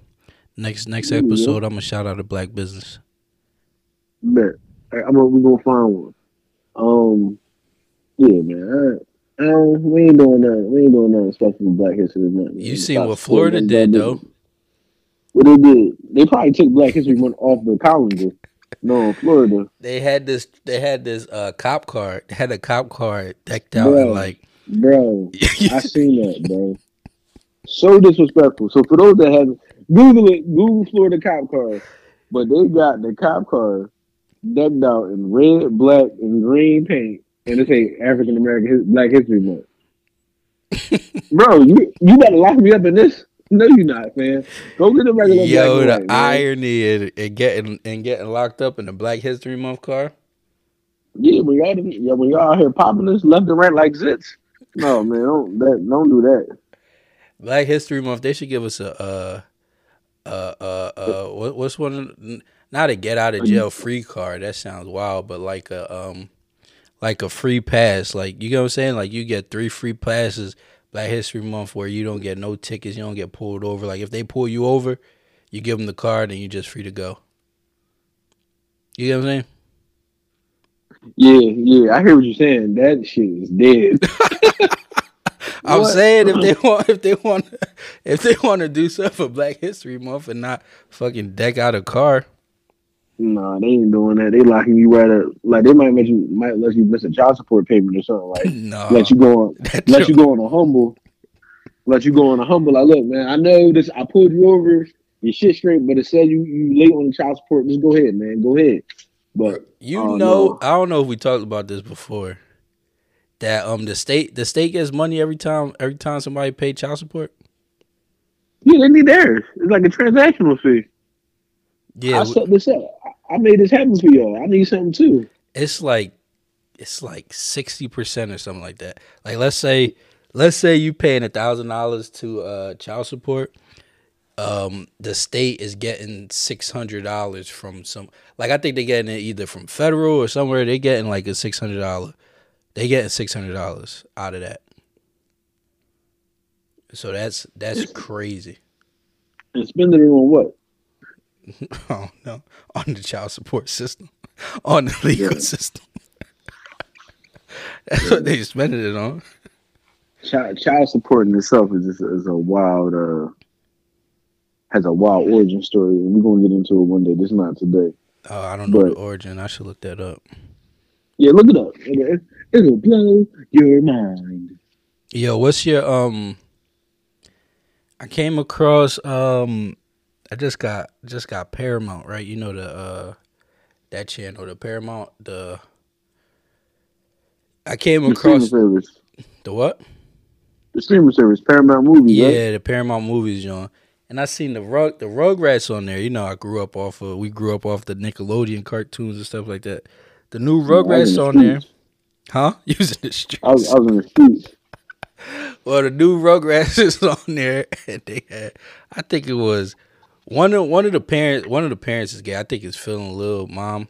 Speaker 5: Next next episode, I'm gonna shout out a black business.
Speaker 6: Bet. I'm gonna, we gonna find one. Um, yeah, man. I, I don't, we ain't doing nothing. We ain't doing nothing special for Black History Month.
Speaker 5: You seen what Florida did though?
Speaker 6: What they did? They probably took Black History Month off the calendar. No, Florida,
Speaker 5: They had this. They had this uh cop card. They had a cop card decked out
Speaker 6: Bro.
Speaker 5: and like.
Speaker 6: bro. [laughs] I seen that, bro. So disrespectful. So for those that haven't Google it, Google Florida cop car. But they got the cop car decked out in red, black, and green paint, and it say African American Black History Month. [laughs] bro, you you better lock me up in this. No, you're not, man. Go get a regular
Speaker 5: Yo, the
Speaker 6: and white,
Speaker 5: irony in getting and getting locked up in the Black History Month car.
Speaker 6: Yeah, when y'all yeah, when y'all out here popping this left and right like zits. No, man, don't that don't do that.
Speaker 5: Black History Month. They should give us a uh uh uh uh what, what's one of the- not a get out of jail free card. That sounds wild, but like a um like a free pass. Like you know what I'm saying? Like you get three free passes Black History Month where you don't get no tickets, you don't get pulled over. Like if they pull you over, you give them the card and you're just free to go. You know what I'm saying?
Speaker 6: Yeah, yeah, I hear what you're saying. That shit is dead. [laughs] [laughs]
Speaker 5: I'm
Speaker 6: What?
Speaker 5: saying if they want, if they want, if they want to do stuff for Black History Month and not fucking deck out a car,
Speaker 6: Nah, they ain't doing that. They locking you right up. Like they might make you might let you miss a child support payment or something. Like [laughs]
Speaker 5: no,
Speaker 6: let you go on let
Speaker 5: joke-
Speaker 6: you go on a humble. Let you go on a humble. Like, look, man, I know this I pulled you over, your shit straight, but it said you you late on the child support. Just go ahead, man. Go ahead. But
Speaker 5: You know,
Speaker 6: no.
Speaker 5: I don't know if we talked about this before. That um the state the state gets money every time every time somebody pay child support.
Speaker 6: yeah, they need theirs. It's like a transactional fee.
Speaker 5: Yeah,
Speaker 6: I set this up. I- made this happen for y'all. I need something too.
Speaker 5: it's like it's like sixty percent or something like that. Like let's say let's say you paying a thousand dollars to uh child support. Um, the state is getting six hundred dollars from some. Like I think they're getting it either from federal or somewhere. They're getting like a six hundred dollar. They getting six hundred dollars out of that. So that's that's crazy.
Speaker 6: And spending it on what? [laughs]
Speaker 5: Oh no, on the child support system, [laughs] on the legal
Speaker 6: Yeah.
Speaker 5: system. [laughs] that's what they spending it on.
Speaker 6: child, child support in itself is just, is a wild uh has a wild origin story and we're gonna get into it one day just not today
Speaker 5: Oh, I don't know the origin. I should look that up.
Speaker 6: yeah look it up it, it'll blow your mind
Speaker 5: Yo, what's your um? I came across um, I just got just got Paramount right. You know the uh, that channel, the Paramount, the. I came
Speaker 6: the
Speaker 5: across
Speaker 6: service
Speaker 5: the what?
Speaker 6: the streaming service paramount movies
Speaker 5: Yeah,
Speaker 6: right?
Speaker 5: the Paramount movies, John. And I seen the rug the Rugrats on there. You know, I grew up off of we grew up off the Nickelodeon cartoons and stuff like that. The new
Speaker 6: I was in
Speaker 5: Rugrats
Speaker 6: the
Speaker 5: on there, huh? [laughs] Using the streets.
Speaker 6: I was, I was in the streets
Speaker 5: Well, the new Rugrats [laughs] is on there, and [laughs] they had. I think it was one of one of the parents. One of the parents is gay. I think it's Phil and Lil's mom,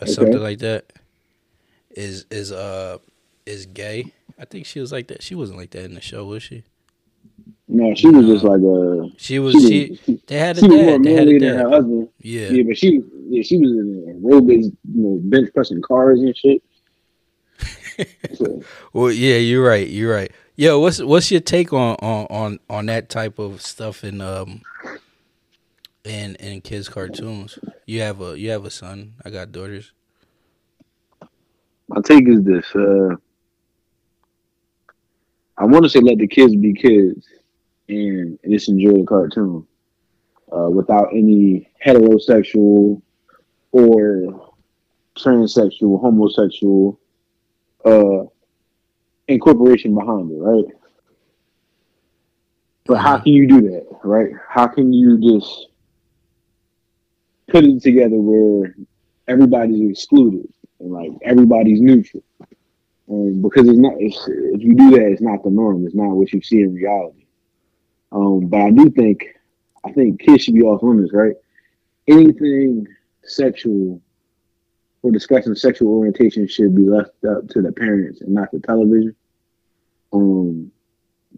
Speaker 5: or
Speaker 6: Okay.
Speaker 5: something like that. Is is uh is gay? I think she was like that. She wasn't like that in the show, was she?
Speaker 6: no she was just like a
Speaker 5: She was.
Speaker 6: she,
Speaker 5: She they had a
Speaker 6: she was more
Speaker 5: dad. They had a
Speaker 6: than her husband
Speaker 5: Yeah.
Speaker 6: yeah but she yeah she was in aerobics you know bench pressing cars and shit [laughs] so,
Speaker 5: Well, yeah, you're right. You're right. Yo, what's what's your take on on on on that type of stuff in um in in kids cartoons? You have a you have a son. I got daughters.
Speaker 6: my take is this uh I want to say let the kids be kids and just enjoy the cartoon uh, without any heterosexual or transsexual, homosexual uh, incorporation behind it, right? But how can you do that, right? How can you just put it together where everybody's excluded and like everybody's neutral? Um, because it's not. It's, if you do that, it's not the norm. It's not what you see in reality. Um, but I do think, I think kids should be off limits, right? Anything sexual or discussing sexual orientation should be left up to the parents and not the television. Um,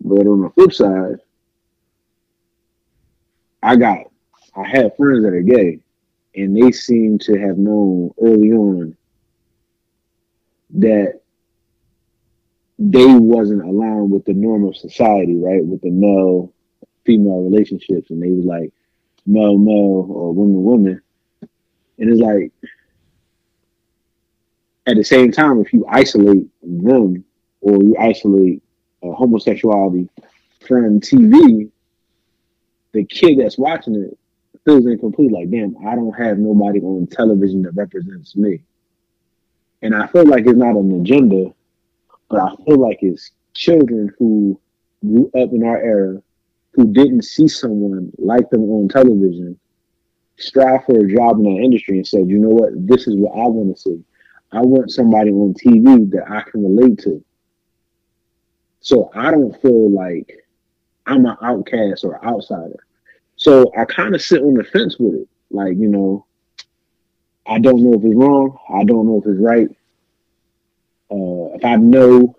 Speaker 6: but on the flip side, I got, I have friends that are gay, and they seem to have known early on that they wasn't aligned with the norm of society, right? With the male female relationships, and they was like male male or woman woman, and it's like at the same time, if you isolate them or you isolate uh, homosexuality from TV, the kid that's watching it feels incomplete. Like, damn, I don't have nobody on television that represents me. And I feel like it's not an agenda, but I feel like it's children who grew up in our era who didn't see someone like them on television strive for a job in that industry and said, you know what, this is what I want to see. I want somebody on TV that I can relate to. So I don't feel like I'm an outcast or outsider. So I kind of sit on the fence with it. Like, you know, I don't know if it's wrong. I don't know if it's right. Uh, if I know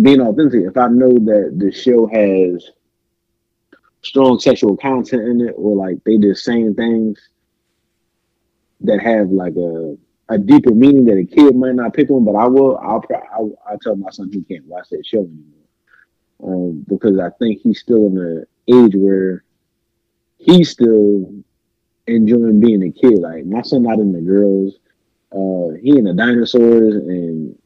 Speaker 6: being authentic, if I know that the show has strong sexual content in it, or like they just saying things that have like a a deeper meaning that a kid might not pick on, but I will. I'll I'll, I'll tell my son he can't watch that show anymore um, because I think he's still in the age where he's still enjoying being a kid. Like my son not in the girls. Uh, he in the dinosaurs and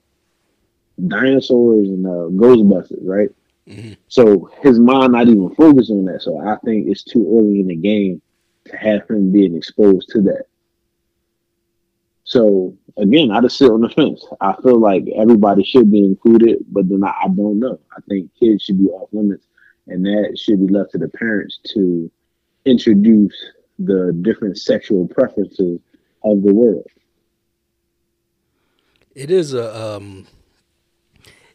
Speaker 6: dinosaurs and uh, Ghostbusters, right?
Speaker 5: Mm-hmm.
Speaker 6: So his mind not even focused on that. So I think it's too early in the game to have him being exposed to that. So again, I just sit on the fence. I feel like everybody should be included, but then I, I don't know. I think kids should be off limits, and that should be left to the parents to introduce the different sexual preferences of the world.
Speaker 5: It is a um,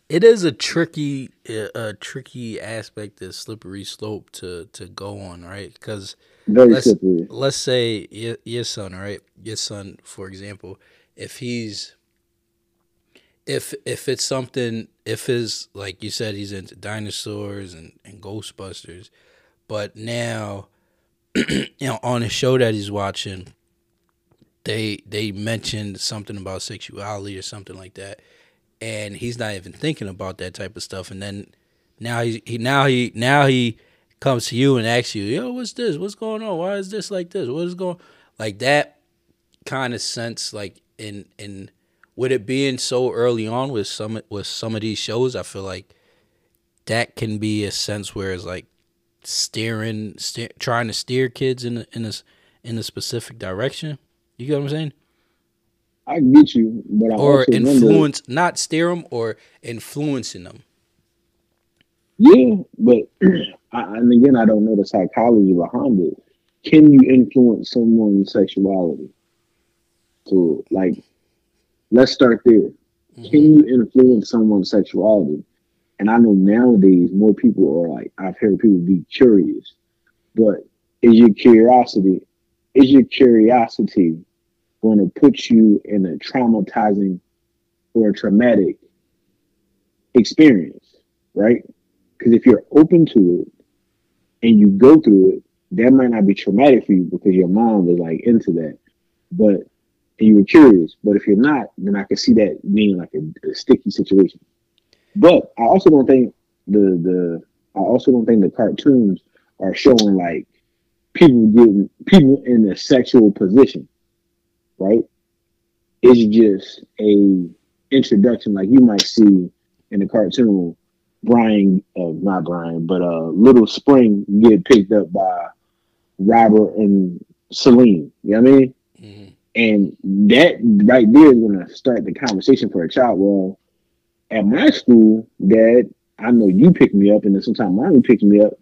Speaker 5: it is a tricky a tricky aspect, a slippery slope to to go on, right? Because let's
Speaker 6: slippery.
Speaker 5: let's say your, your son, right? Your son, for example, if he's if if it's something if his like you said he's into dinosaurs and, and ghostbusters but now [clears throat] you know on a show that he's watching they they mentioned something about sexuality or something like that and he's not even thinking about that type of stuff and then now he, he now he now he comes to you and asks you yo what's this? What's going on? Why is this like this? What is going like that kind of sense like in in with it being so early on with some with some of these shows, I feel like that can be a sense where it's like steering, steer, trying to steer kids in a, in a in a specific direction. You get what I'm saying?
Speaker 6: I get you, but I
Speaker 5: Or
Speaker 6: wonder-
Speaker 5: influence, not steer them, or influencing them.
Speaker 6: Yeah, but [clears throat] I, and again, I don't know the psychology behind it. Can you influence someone's sexuality? To like, let's start there. Mm-hmm. Can you influence someone's sexuality? And I know nowadays more people are like, I've heard people be curious, but is your curiosity, is your curiosity going to put you in a traumatizing or a traumatic experience, right? Because if you're open to it and you go through it, that might not be traumatic for you because your mom was like into that, but and you were curious. But if you're not, then I can see that being like a, a sticky situation. But I also don't think the the I also don't think the cartoons are showing like people getting people in a sexual position, right? It's just a introduction, like you might see in the cartoon. Brian, uh, not Brian, but uh, Little Spring get picked up by Robert and Celine. You know what I mean?
Speaker 5: hmm
Speaker 6: And that right there is going to start the conversation for a child. Well, at my school, Dad, I know you picked me up, and then sometimes mommy picks me up.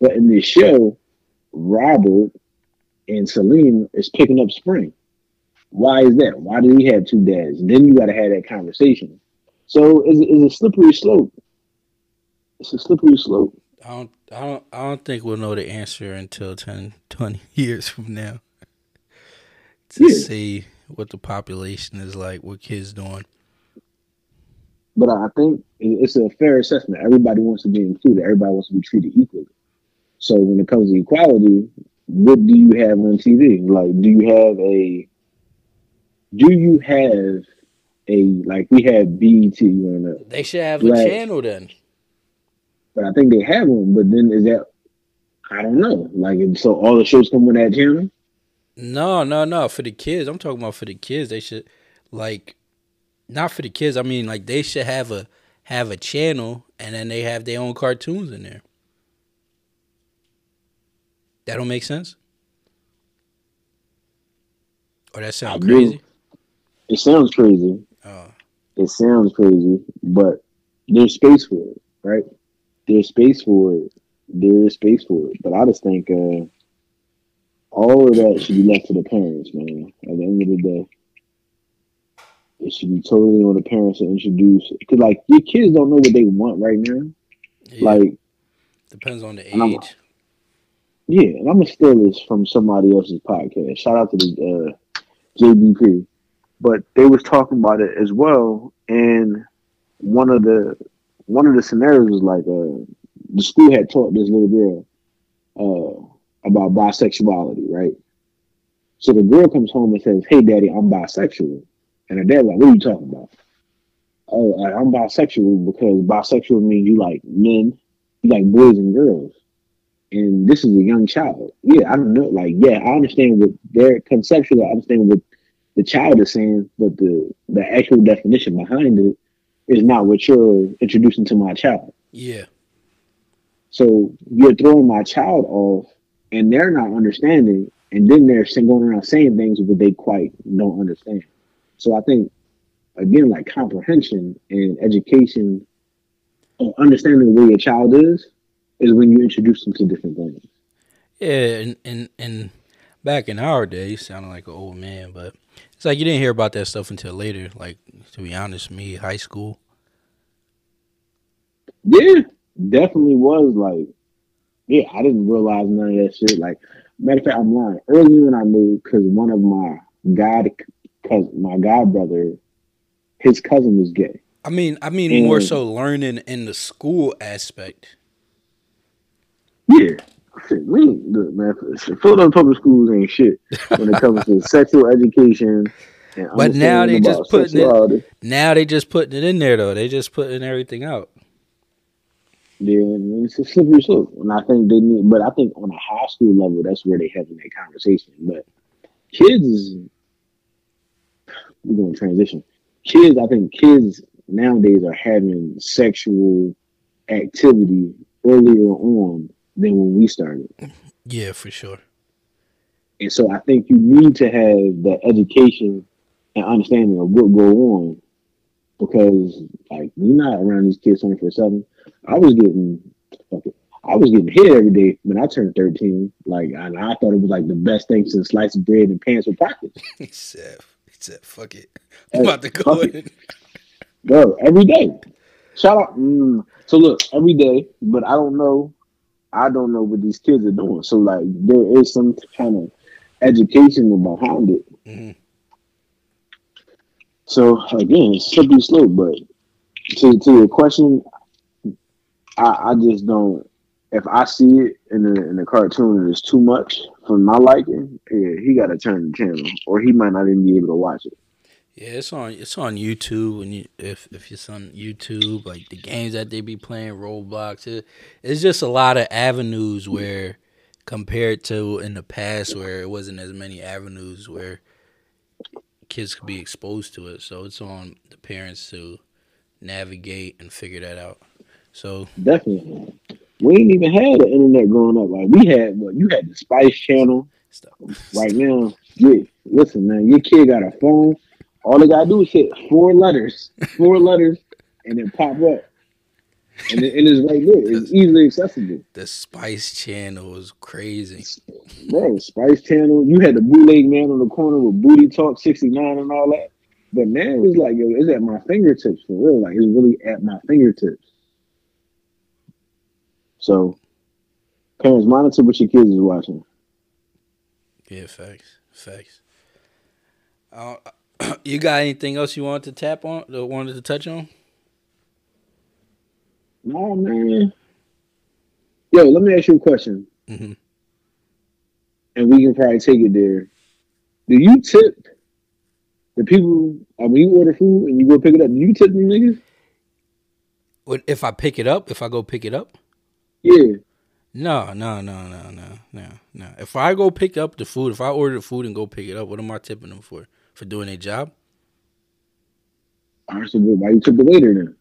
Speaker 6: But in this show, Robert and Celine is picking up Spring. Why is that? Why do he have two dads? And then you got to have that conversation. So it's, it's a slippery slope. It's a slippery slope.
Speaker 5: I don't, I don't, I don't think we'll know the answer until 10, 20 [laughs] years from now to
Speaker 6: Yeah.
Speaker 5: see what the population is like, what kids doing.
Speaker 6: But I think it's a fair assessment. Everybody wants to be included. Everybody wants to be treated equally. So when it comes to equality, what do you have on TV? Like, do you have a? Do you have a like we had BET growing up,
Speaker 5: They should have a channel then.
Speaker 6: but I think they have one. But then is that? I don't know. Like, so all the shows come on that channel.
Speaker 5: No, no, no. For the kids, I'm talking about for the kids. They should like, not for the kids. I mean, like they should have a have a channel, and then they have their own cartoons in there. That don't make sense. Or that
Speaker 6: sounds
Speaker 5: crazy.
Speaker 6: It sounds crazy.
Speaker 5: Oh,
Speaker 6: It sounds crazy, but there's space for it, right? There's space for it. There is space for it. But I just think uh, all of that should be left to the parents, man. At the end of the day, it should be totally on the parents to introduce. Because, like, your kids don't know what they want right now.
Speaker 5: yeah.
Speaker 6: Like,
Speaker 5: depends on the
Speaker 6: I'm-
Speaker 5: age.
Speaker 6: yeah, and I'm gonna steal this from somebody else's podcast. Shout out to the uh, JBP, but they was talking about it as well. And one of the one of the scenarios was like, uh, the school had taught this little girl uh, about bisexuality, right? So the girl comes home and says, "Hey, daddy, I'm bisexual," and her dad like, "What are you talking about?" Oh, I- I'm bisexual because bisexual means you like men, you like boys and girls and this is a young child. Yeah, I don't know. Like, yeah, I understand what their conceptually, I understand what the child is saying, but the the actual definition behind it is not what you're introducing to my child.
Speaker 5: Yeah,
Speaker 6: So you're throwing my child off, and they're not understanding, and then they're going around saying things that they quite don't understand. So I think, again, like comprehension and education, or understanding where your child is, is when you introduce them to different things.
Speaker 5: yeah, and and and back in our day, you sounded like an old man, but it's like you didn't hear about that stuff until later. Like to be honest, me high school.
Speaker 6: Yeah, definitely was like, yeah, I didn't realize none of that shit. Like, matter of fact, I'm lying. Earlier than I knew, because one of my god, cause my god brother, his cousin was gay.
Speaker 5: I mean, I mean more so learning in the school aspect.
Speaker 6: Yeah, shit, we ain't look, man. Philadelphia public schools ain't shit when it comes to [laughs] sexual education.
Speaker 5: But now they just putting it- Now they just putting it in there though. They just putting everything out.
Speaker 6: Yeah, and it's a slippery slope, and I think they need. But I think on a high school level, that's where they having that conversation. But kids, we're going to transition. Kids, I think kids nowadays are having sexual activity earlier on than when we started,
Speaker 5: Yeah, for sure.
Speaker 6: and so I think you need to have the education and understanding of what go on because, like, you're not around these kids twenty four seven. I was getting, fuck it, I was getting hit every day when I turned thirteen. Like, and I thought it was like the best thing since sliced bread and pants with pockets. [laughs]
Speaker 5: He said, he said, fuck it. [laughs] I'm about to go
Speaker 6: it.
Speaker 5: in.
Speaker 6: Bro, every day. Shout out. Mm, so look, every day, but I don't know. I don't know what these kids are doing. So like, there is some kind of education behind it.
Speaker 5: Mhm.
Speaker 6: So again, it's slippery slope. But to to your question, I, I just don't. If I see it in the in the cartoon and it's too much for my liking, yeah, he got to turn the channel, or he might not even be able to watch it.
Speaker 5: Yeah, it's on it's on YouTube and you if if it's on YouTube, like the games that they be playing, Roblox, it, it's just a lot of avenues where compared to in the past where it wasn't as many avenues where kids could be exposed to it. So it's on the parents to navigate and figure that out. So
Speaker 6: Definitely. We ain't even had the internet growing up. Like we had, what you had the Spice Channel.
Speaker 5: stop.
Speaker 6: Right now, yeah. Listen, man, your kid got a phone. All they gotta do is hit four letters, four [laughs] letters, and then pop up. And, it, and it's right there. It's easily accessible.
Speaker 5: The Spice Channel was crazy.
Speaker 6: Bro, Spice Channel. You had the bootleg man on the corner with Booty Talk 69 and all that. But now it's like, yo, it's at my fingertips for real. Like, it's really at my fingertips. So, parents, monitor what your kids is watching.
Speaker 5: Yeah, facts, facts. Uh, [clears throat] you got anything else you wanted to tap on? Or wanted to touch on?
Speaker 6: No, man. Yo, let me ask you a question.
Speaker 5: Mhm.
Speaker 6: And we can probably take it there. Do you tip the people uh, when you order food and you go pick it up? Do you tip them niggas?
Speaker 5: What if I pick it up? If I go pick it up?
Speaker 6: Yeah.
Speaker 5: No, no, no, no, no, no, no. If I go pick up the food, if I order the food and go pick it up, what am I tipping them for? For doing their job?
Speaker 6: I said, why you tip the waiter then?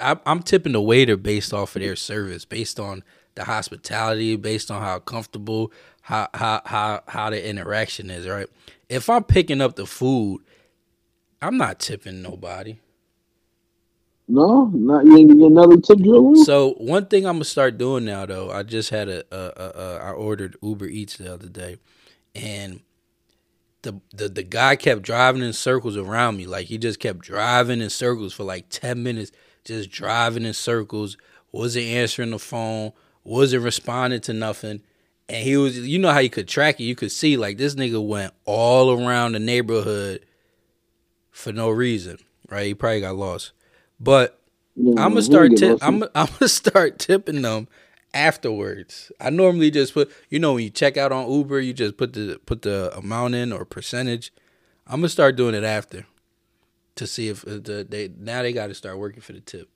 Speaker 5: I, I'm tipping the waiter based off of their service, based on the hospitality, based on how comfortable, how how how how the interaction is. Right? If I'm picking up the food, I'm not tipping nobody.
Speaker 6: No, not you ain't getting another tip drill.
Speaker 5: So one thing I'm gonna start doing now, though, I just had a, a, a, a I ordered Uber Eats the other day, and the, the the guy kept driving in circles around me. Like he just kept driving in circles for like ten minutes, just driving in circles. Wasn't answering the phone. Wasn't responding to nothing. And he was, you know how you could track it. You could see like this nigga went all around the neighborhood for no reason, right? He probably got lost. But I'm gonna start. I'm I'm gonna start tipping them afterwards. I normally just put, you know, when you check out on Uber, you just put the put the amount in or percentage. I'm gonna start doing it after to see if uh, the they now they got to start working for the tip.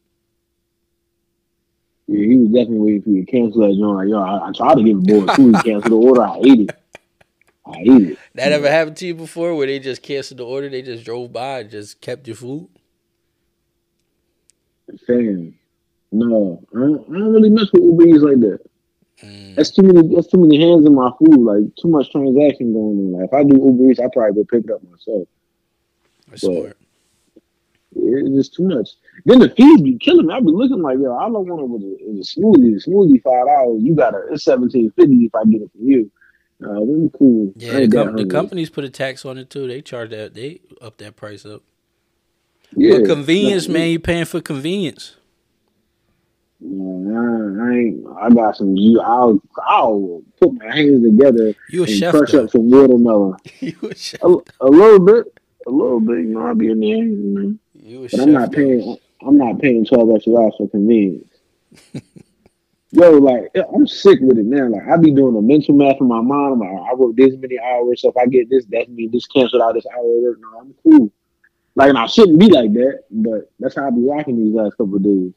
Speaker 6: Yeah, he was definitely waiting for you to cancel that joint. Like, yo, I, I tried to give the boy food, he [laughs] canceled the order. I ate it. I ate it.
Speaker 5: That ever happened to you before, where they just canceled the order, they just drove by and just kept your food?
Speaker 6: Fam, no, I don't, I don't really mess with Uber Eats like that.
Speaker 5: Mm,
Speaker 6: That's too many. That's too many hands in my food. Like too much transaction going on. Like if I do Uber Eats, I probably go pick it up myself.
Speaker 5: that's
Speaker 6: But-
Speaker 5: smart.
Speaker 6: It's just too much. Then the fees be killing me. I be looking like yo, I don't want a, is a smoothie. The smoothie five dollars. You got to it's seventeen fifty if I get it from you. Uh, we cool.
Speaker 5: Yeah, the, com- the companies put a tax on it too. They charge that. They up that price up.
Speaker 6: Yeah,
Speaker 5: But convenience, man, you're paying for convenience.
Speaker 6: No, I, I ain't. I got some. You, I'll, I'll put my hands together
Speaker 5: You a
Speaker 6: and
Speaker 5: chef
Speaker 6: crush
Speaker 5: though.
Speaker 6: up some watermelon. [laughs]
Speaker 5: you a chef.
Speaker 6: A, a little bit, a little bit. You know, I'll be in there. You know,
Speaker 5: You a
Speaker 6: but
Speaker 5: chef.
Speaker 6: I'm not
Speaker 5: though.
Speaker 6: paying. I'm not paying twelve extra dollars for convenience. [laughs] Yo, like I'm sick with it now. Like I be doing a mental math in my mind. I'm like, I work this many hours, so if I get this, that means this canceled out this hour of work. No, I'm cool. Like, and I shouldn't be like that, but that's how I be rocking these last couple of days.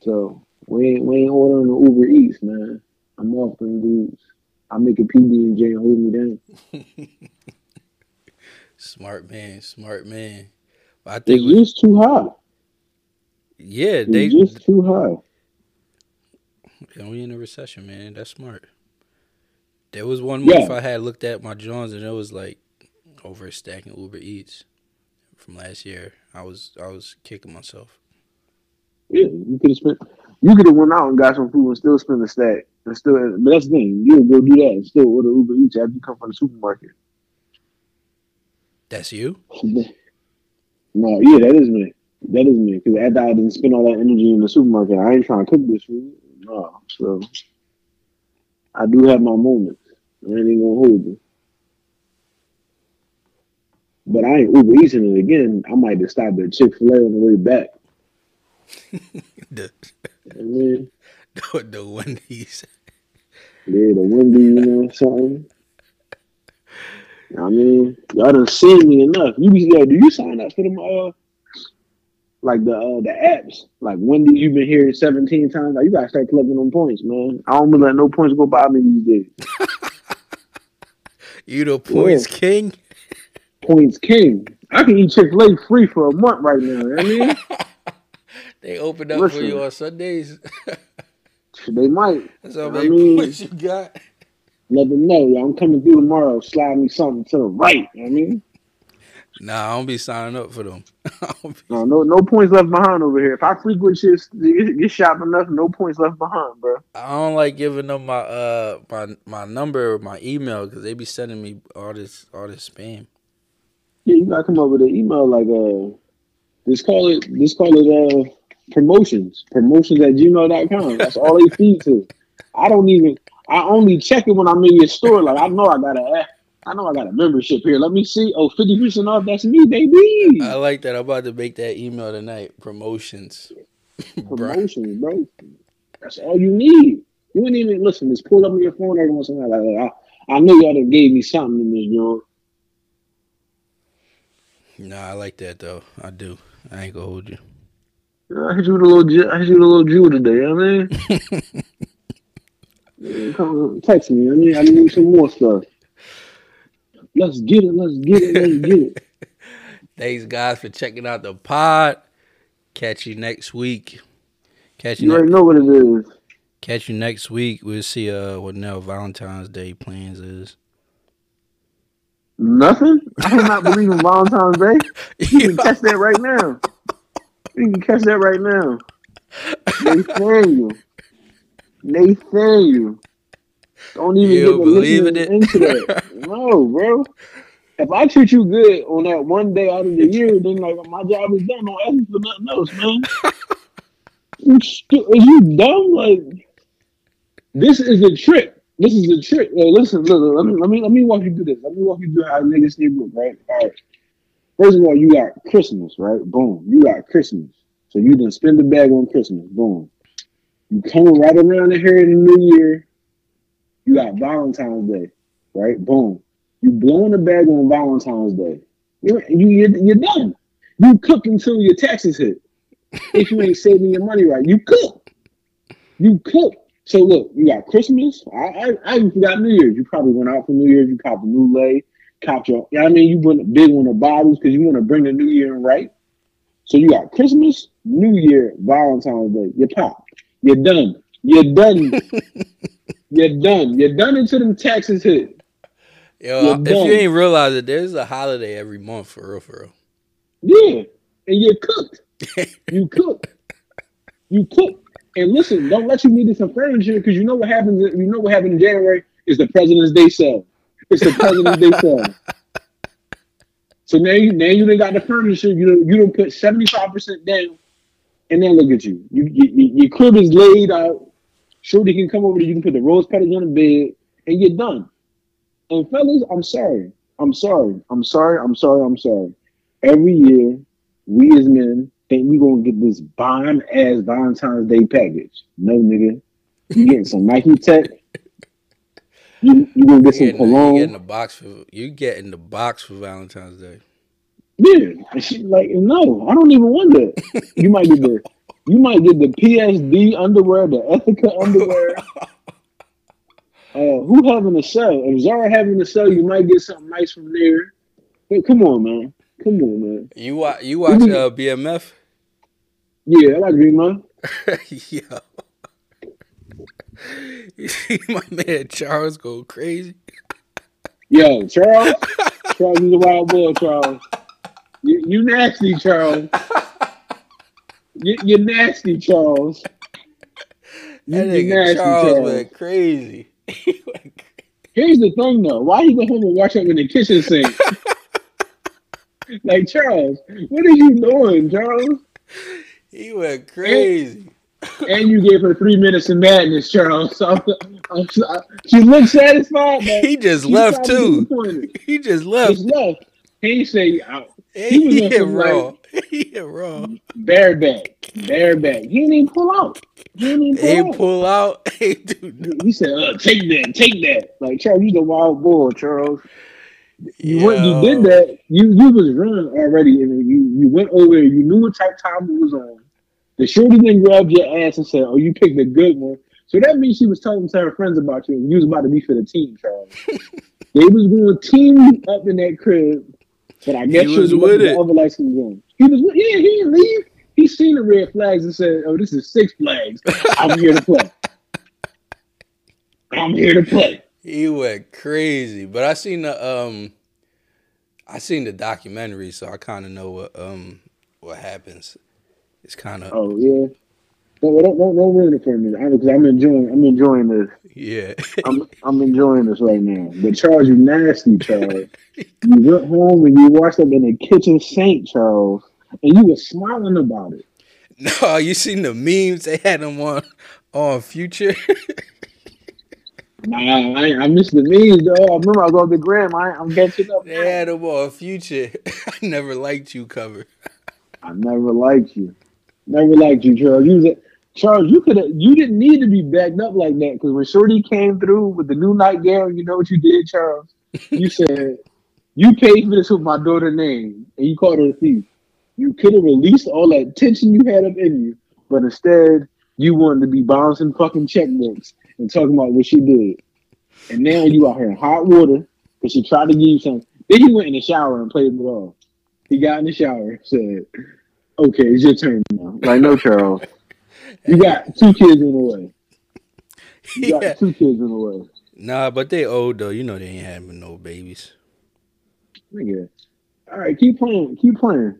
Speaker 6: So we ain't we ain't ordering the Uber Eats, man. I'm off them dudes. I make a PB and J and hold me down. [laughs]
Speaker 5: Smart man, smart man. But I think, with-
Speaker 6: just too high.
Speaker 5: yeah,
Speaker 6: It's
Speaker 5: they.
Speaker 6: just too high.
Speaker 5: And we in a recession, man. That's smart. There was one month
Speaker 6: Yeah.
Speaker 5: I had looked at my Johns and it was like over stacking Uber Eats from last year. I was I was kicking myself.
Speaker 6: Yeah, you could have spent. You could have went out and got some food and still spend the stack. And still, but that's the thing. You'll go do that and still order Uber Eats after you come from the supermarket.
Speaker 5: That's you? [laughs]
Speaker 6: No, yeah, that is me. That is me. Because after I didn't spend all that energy in the supermarket, I ain't trying to cook this food. No, so I do have my moments. I ain't even gonna hold you. But I ain't Uber Eating it again. I might just stop at Chick Fil A on the way back. [laughs]
Speaker 5: The
Speaker 6: I mean,
Speaker 5: the, the Wendy's.
Speaker 6: yeah, the Wendy, you know, something. I mean, y'all done seen me enough. You be yo, do you sign up for them uh like the uh the apps? Like Wendy, you've been here seventeen times. Like you gotta start collecting them points, man. I don't be letting no points go by me these days. [laughs]
Speaker 5: You the points king?
Speaker 6: Points king. I can eat Chick Fil A free for a month right now. You know I mean, [laughs]
Speaker 5: They opened up for you on Sundays.
Speaker 6: they might [laughs]
Speaker 5: That's how
Speaker 6: I mean-
Speaker 5: points you got.
Speaker 6: let them know. I'm coming through tomorrow. Slide me something to the right. You know I mean,
Speaker 5: Nah, I don't be signing up for them. [laughs] I don't be-
Speaker 6: No, no, no points left behind over here. If I frequent shit, get, shop enough, no points left behind, bro.
Speaker 5: I don't like giving them my uh my my number or my email because they be sending me all this all this spam.
Speaker 6: Yeah, you gotta come up with an email like uh, just call it, just call it uh, promotions, promotions at gmail.com. That's all they feed to. I don't even. I only check it when I'm in your store. Like I know I gotta I know I got a membership here. Let me see. Oh, 50 percent off. That's me, baby.
Speaker 5: I like that. I'm about to make that email tonight. Promotions.
Speaker 6: Promotions, bro. That's all you need. You ain't even listen. Just pull up on your phone every once in a while. Like, I, I know y'all done gave me something in this joint.
Speaker 5: Nah, I like that though. I do. I ain't gonna hold you.
Speaker 6: I hit you with a little, I hit you with a little Jew today. You know what I mean, [laughs] Yeah, come text me. I mean, I need some more stuff. Let's get it. Let's get it. Let's get it. [laughs]
Speaker 5: Thanks guys for checking out the pod. Catch you next week. Catch you,
Speaker 6: You already know what it is.
Speaker 5: catch you next week. We'll see uh what now Valentine's Day plans is.
Speaker 6: Nothing. I do not believe in Valentine's Day. You can [laughs] catch that right now. You can catch that right now. Nathaniel. Nathaniel. Don't even
Speaker 5: You
Speaker 6: get
Speaker 5: believe in it?
Speaker 6: into that. [laughs] No, bro. If I treat you good on that one day out of the year, then like my job is done. Don't ask for nothing else, man. You stu- Are you dumb? Like this is a trick. This is the trick. Hey, listen, look, look, let me let me let me walk you through this. Let me walk you through how niggas sleep with, right? All right. First of all, you got Christmas, right? Boom. You got Christmas. So you didn't spend the bag on Christmas. Boom. You come right around the here in the new year. You got Valentine's Day, right? Boom. You blowing the bag on Valentine's Day. You're, you, you're, you're done. You cook until your taxes hit. If you ain't saving your money right, you cook. You cook. So look, you got Christmas. I I, I even forgot New Year's. You probably went out for New Year's. You copped a new lay, copped your. You I mean, you went a big on the bottles because you want to bring the New Year in right. So you got Christmas, New Year, Valentine's Day. You pop. You're done. You're done. [laughs] You're done. You're done until them taxes hit.
Speaker 5: Yo,
Speaker 6: You're
Speaker 5: if
Speaker 6: done.
Speaker 5: you ain't realize it, there's a holiday every month for real, for real.
Speaker 6: Yeah, and you're cooked. [laughs] You cook. You cook. And listen, don't let you need some furniture because you know what happens. You know what happened in January is the President's Day sale. It's the President's Day sale. So now you now you done got the furniture. You don't you don't put seventy five percent down, and then look at you. You, you, you your crib is laid out. Shorty can come over. You can put the rose petals on the bed, and you're done. And fellas, I'm sorry. I'm sorry. I'm sorry. I'm sorry. I'm sorry. Every year, we as men think we gonna get this bomb ass Valentine's Day package. No, nigga. You getting some Nike Tech. You you gonna get some
Speaker 5: the, you
Speaker 6: cologne.
Speaker 5: getting the box for you getting the box for Valentine's Day.
Speaker 6: Yeah, and she like no, I don't even want that. [laughs] You might get the you might get the PSD underwear, the Ethika underwear. [laughs] Uh, who having a sale? If Zara having a sale, you might get something nice from there. Hey, come on, man. Come on, man.
Speaker 5: You watch you watch uh, BMF?
Speaker 6: Yeah, I like Man. [laughs]
Speaker 5: Yo. You [laughs] see my man Charles go crazy.
Speaker 6: Yo, Charles. [laughs] Charles is a wild boy, Charles. You, you nasty, Charles. You, you're nasty, Charles. You,
Speaker 5: That nigga
Speaker 6: nasty,
Speaker 5: Charles,
Speaker 6: Charles.
Speaker 5: went crazy. Went crazy.
Speaker 6: Here's the thing, though. Why you go home and wash up in the kitchen sink? like Charles, what are you doing, Charles?
Speaker 5: He went crazy.
Speaker 6: And you gave her three minutes of madness, Charles. So I'm, I'm, I, she looked satisfied,
Speaker 5: He just left too. He just left.
Speaker 6: Just left. He say uh,
Speaker 5: He,
Speaker 6: was on
Speaker 5: hit
Speaker 6: some, like-
Speaker 5: raw. [laughs] He hit raw.
Speaker 6: bareback, bareback. He didn't even pull out. He didn't even pull
Speaker 5: He
Speaker 6: out.
Speaker 5: pull out. [laughs] He do no-
Speaker 6: He said, uh, "Take that, take that." Like Charles, you the wild boy, Charles. You went, you did that. You you was running already, and you you went over. there. You knew what type time it was on. The shorty then grabbed your ass and said, "Oh, you picked a good one." So that means she was telling to her friends about you, and you was about to be for the team, Charles. [laughs] they was going to team you up in that crib, but I guess
Speaker 5: He was
Speaker 6: she
Speaker 5: with
Speaker 6: the
Speaker 5: it.
Speaker 6: other lights on. He was, with- yeah, he didn't leave. He seen the red flags and said, "Oh, this is Six Flags. I'm here to play. [laughs] I'm here to play."
Speaker 5: He went crazy. But I seen the um I seen the documentary, so I kind of know what um what happens. It's kind of
Speaker 6: Oh yeah. No, don't don't don't ruin it for me. Because I'm enjoying I'm enjoying this.
Speaker 5: yeah.
Speaker 6: I'm I'm enjoying this right now. But Charles, you nasty, Charles. [laughs] you went home and you washed up in the kitchen sink, Charles, and you were smiling about it. [laughs]
Speaker 5: no, you seen the memes they had them on on Future? [laughs]
Speaker 6: Nah, I, I missed the memes, though. I remember I was on the gram. I, I'm catching up.
Speaker 5: they had them Future. [laughs] I never liked you cover.
Speaker 6: I never liked you. Never liked you, Charles. You was a, Charles, you could have. You didn't need to be backed up like that because when Shorty came through with the new nightgown, you know what you did, Charles? You [laughs] said you paid for this with my daughter's name, and you called her a thief. You could have released all that tension you had up in you, but instead you wanted to be bouncing fucking checkbooks and talking about what she did. And now you out here in hot water because she tried to give you something. Then he went in the shower and played it off. He got in the shower, said, "Okay, it's your turn now." Like, no, Charles, you got two kids in the way. You got
Speaker 5: Yeah.
Speaker 6: two kids in the way.
Speaker 5: Nah, but they old though. You know they ain't having no babies.
Speaker 6: Nigga. All right, keep playing, keep playing.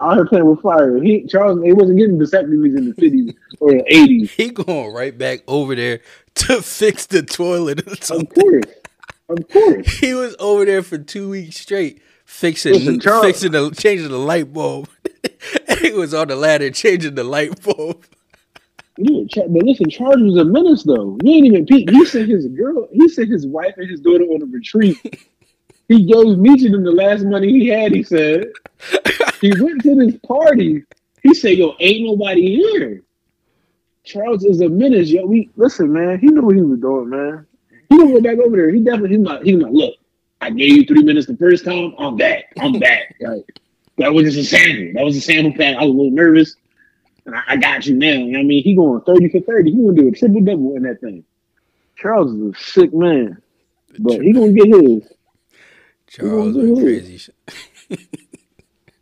Speaker 6: Out here playing with fire. He Charles, he wasn't getting vasectomies in the fifties or the eighties.
Speaker 5: He going right back over there to [laughs] fix the toilet or
Speaker 6: Of course, of course.
Speaker 5: He was over there for two weeks straight fixing,
Speaker 6: Listen, Charles-
Speaker 5: fixing the, changing the light bulb. [laughs] he was on the ladder changing the light bulb.
Speaker 6: Yeah, but listen, Charles was a menace though. You ain't even peep. He sent his girl, he sent his wife and his daughter on a retreat. he gave Meechie them the last money he had, he said. he went to this party. He said, Yo, ain't nobody here. Charles is a menace, yo. We listen, man. He knew what he was doing, man. He gonna go back over there. He definitely he's not he's not look. I gave you three minutes the first time. I'm back. I'm back. [laughs] Like, that was just a sample. That was a sample pack. I was a little nervous. And I, I got you now. You know what I mean? He going 30 for 30. He gonna do a triple double in that thing. Charles is a sick man. But he gonna get his.
Speaker 5: Charles
Speaker 6: Ooh.
Speaker 5: went crazy. [laughs]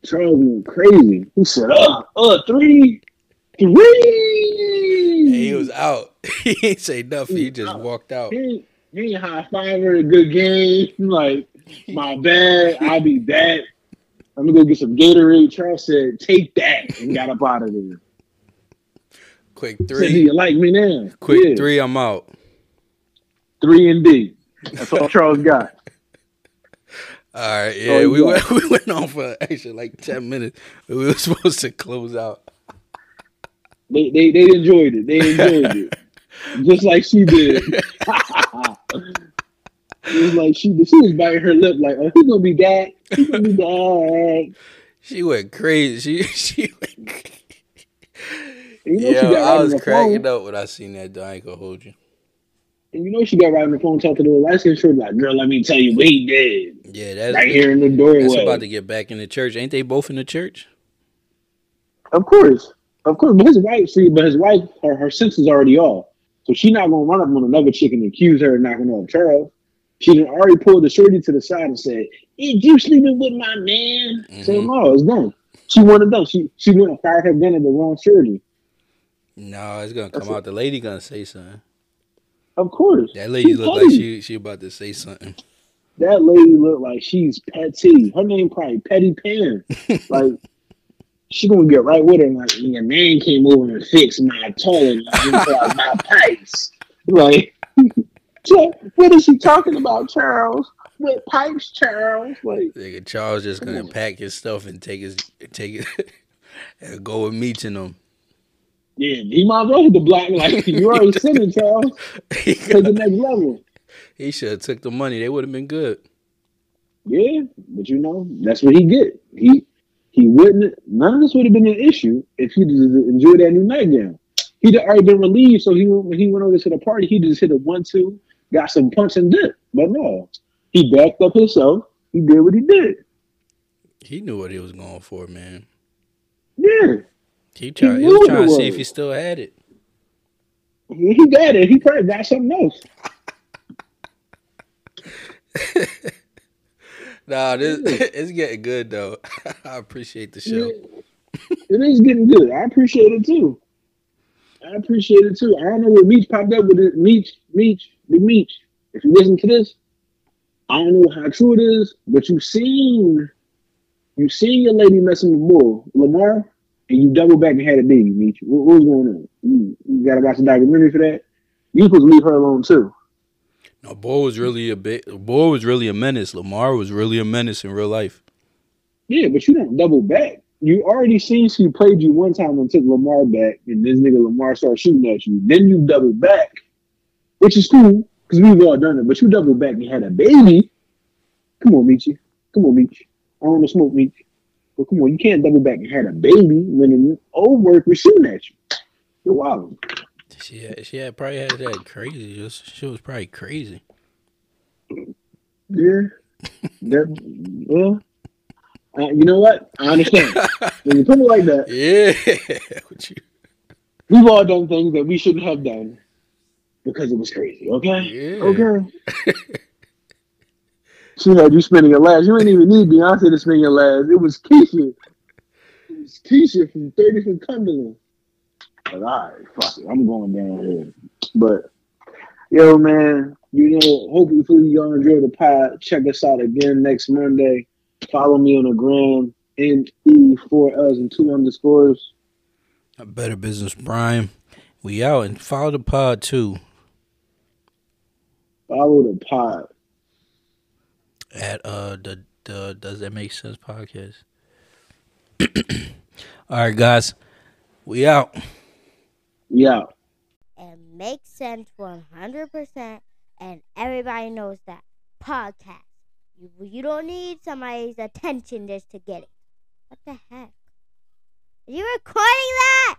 Speaker 6: Charles went crazy. He said, uh, uh, three, three.
Speaker 5: And he hmm. was out. [laughs] he ain't say nothing. He just
Speaker 6: out.
Speaker 5: walked out.
Speaker 6: He he high five her, good game. Like, my bad, I'll be back. I'm gonna go get some Gatorade. Charles said, take that, and got up out of there.
Speaker 5: Quick
Speaker 6: Said, do
Speaker 5: three.
Speaker 6: you like me now?
Speaker 5: Quick
Speaker 6: Yeah.
Speaker 5: three. I'm out.
Speaker 6: Three and D. That's all Charles got.
Speaker 5: All right.
Speaker 6: Oh,
Speaker 5: Yeah, we went [laughs] we went on for actually like ten minutes. We were [laughs] supposed to close out.
Speaker 6: They, they they enjoyed it. They enjoyed it. [laughs] Just like she did. [laughs] it was like she she was biting her lip like, oh, he gonna be back. He gonna be back.
Speaker 5: She went crazy. She [laughs] she went. crazy.
Speaker 6: You know
Speaker 5: Yeah, I was cracking
Speaker 6: phone.
Speaker 5: up when I seen that. Though. I ain't gonna hold you.
Speaker 6: And you know she got right on the phone talking to the light skin short like, girl, let me tell you what he did.
Speaker 5: Yeah, that's
Speaker 6: Right here in the doorway.
Speaker 5: that's about to get back in the church. Ain't they both in the church?
Speaker 6: Of course. Of course. But his wife, see, but his wife, her, her sense is already off. So she not gonna run up on another chick and accuse her of knocking off Charles. She done already pulled the shorty to the side and said, Is you sleeping with my man? So
Speaker 5: Mhm.
Speaker 6: no, it's done. She wanted done. She she went and fired her gun at the wrong shorty.
Speaker 5: No, it's gonna
Speaker 6: That's
Speaker 5: come out. The lady gonna say something.
Speaker 6: Of course.
Speaker 5: That lady
Speaker 6: She
Speaker 5: look like she she about to say something.
Speaker 6: That lady look like she's petty. Her name probably Petty Pan. [laughs] like she gonna get right with her. Like your man came over and fixed my toilet, like, my [laughs] pipes. Like, [laughs] what is she talking about, Charles? With pipes, Charles? Like,
Speaker 5: Nigga, Charles just gonna
Speaker 6: on.
Speaker 5: pack his stuff and take his take it [laughs] and go with meeting them.
Speaker 6: yeah, he might as well hit the block. Like, you already it, Charles.
Speaker 5: he
Speaker 6: Take the next level.
Speaker 5: He should have took the money. They would have been good.
Speaker 6: Yeah, but you know, that's what he get. He he wouldn't. None of this would have been an issue if he just enjoyed that new nightgown. He'd already been relieved, so he when he went over to the party, he just hit a one two, got some punch and dip. But no, he backed up himself. He did what he did.
Speaker 5: He knew what he was going for, man.
Speaker 6: Yeah,
Speaker 5: He tried. He
Speaker 6: knew
Speaker 5: was trying to see if he still had it.
Speaker 6: he, he got it. He probably got something else. [laughs]
Speaker 5: Nah, this [laughs] it's getting good though. [laughs] I appreciate the show.
Speaker 6: It is getting good. I appreciate it too. I appreciate it too. I don't know where Meech popped up with it. Meech, Meech, the Meech. If you listen to this, I don't know how true it is, but you've seen you seen your lady messing with Bull Lamar, and you double back and had a baby. Meet you. What, what's going on? You, you gotta watch the documentary for that. You supposed to leave her alone too.
Speaker 5: No, Boy was really a bit. Boy was really a menace. Lamar was really a menace in real life.
Speaker 6: Yeah, but you don't double back. You already seen she played you one time and took Lamar back, and this nigga Lamar started shooting at you. Then you double back, which is cool because we've all done it. But you double back and had a baby. Come on, Michi. Come on, Michi. I want to smoke, Michi. But come on, you can't double back and had a baby when an old work was shooting at you. You're wild.
Speaker 5: She had, she had probably had that crazy. Just, she was probably crazy.
Speaker 6: Yeah. That well. Uh, you know what? I understand. [laughs] when you put it like that,
Speaker 5: Yeah. [laughs] You-
Speaker 6: we've all done things that we shouldn't have done because it was crazy. Okay.
Speaker 5: Yeah.
Speaker 6: Okay. [laughs] she had you spending your last. You didn't even need Beyonce to spend your last. It was Keisha. It was Keisha from 30 from Cumberland. But all right, fuck it. I'm going down here. But yo, man, you know, hopefully y'all enjoy the pod. Check us out again next Monday. Follow me on the gram, NE four L's and two underscores.
Speaker 5: A better business, Brian. We out and follow the pod too
Speaker 6: Follow the pod.
Speaker 5: at uh the the Does That Make Sense podcast. [clears throat] All right, guys, we out.
Speaker 6: Yeah.
Speaker 1: It makes sense 100%, and everybody knows that. Podcast. You, you don't need somebody's attention just to get it. What the heck? Are you recording that?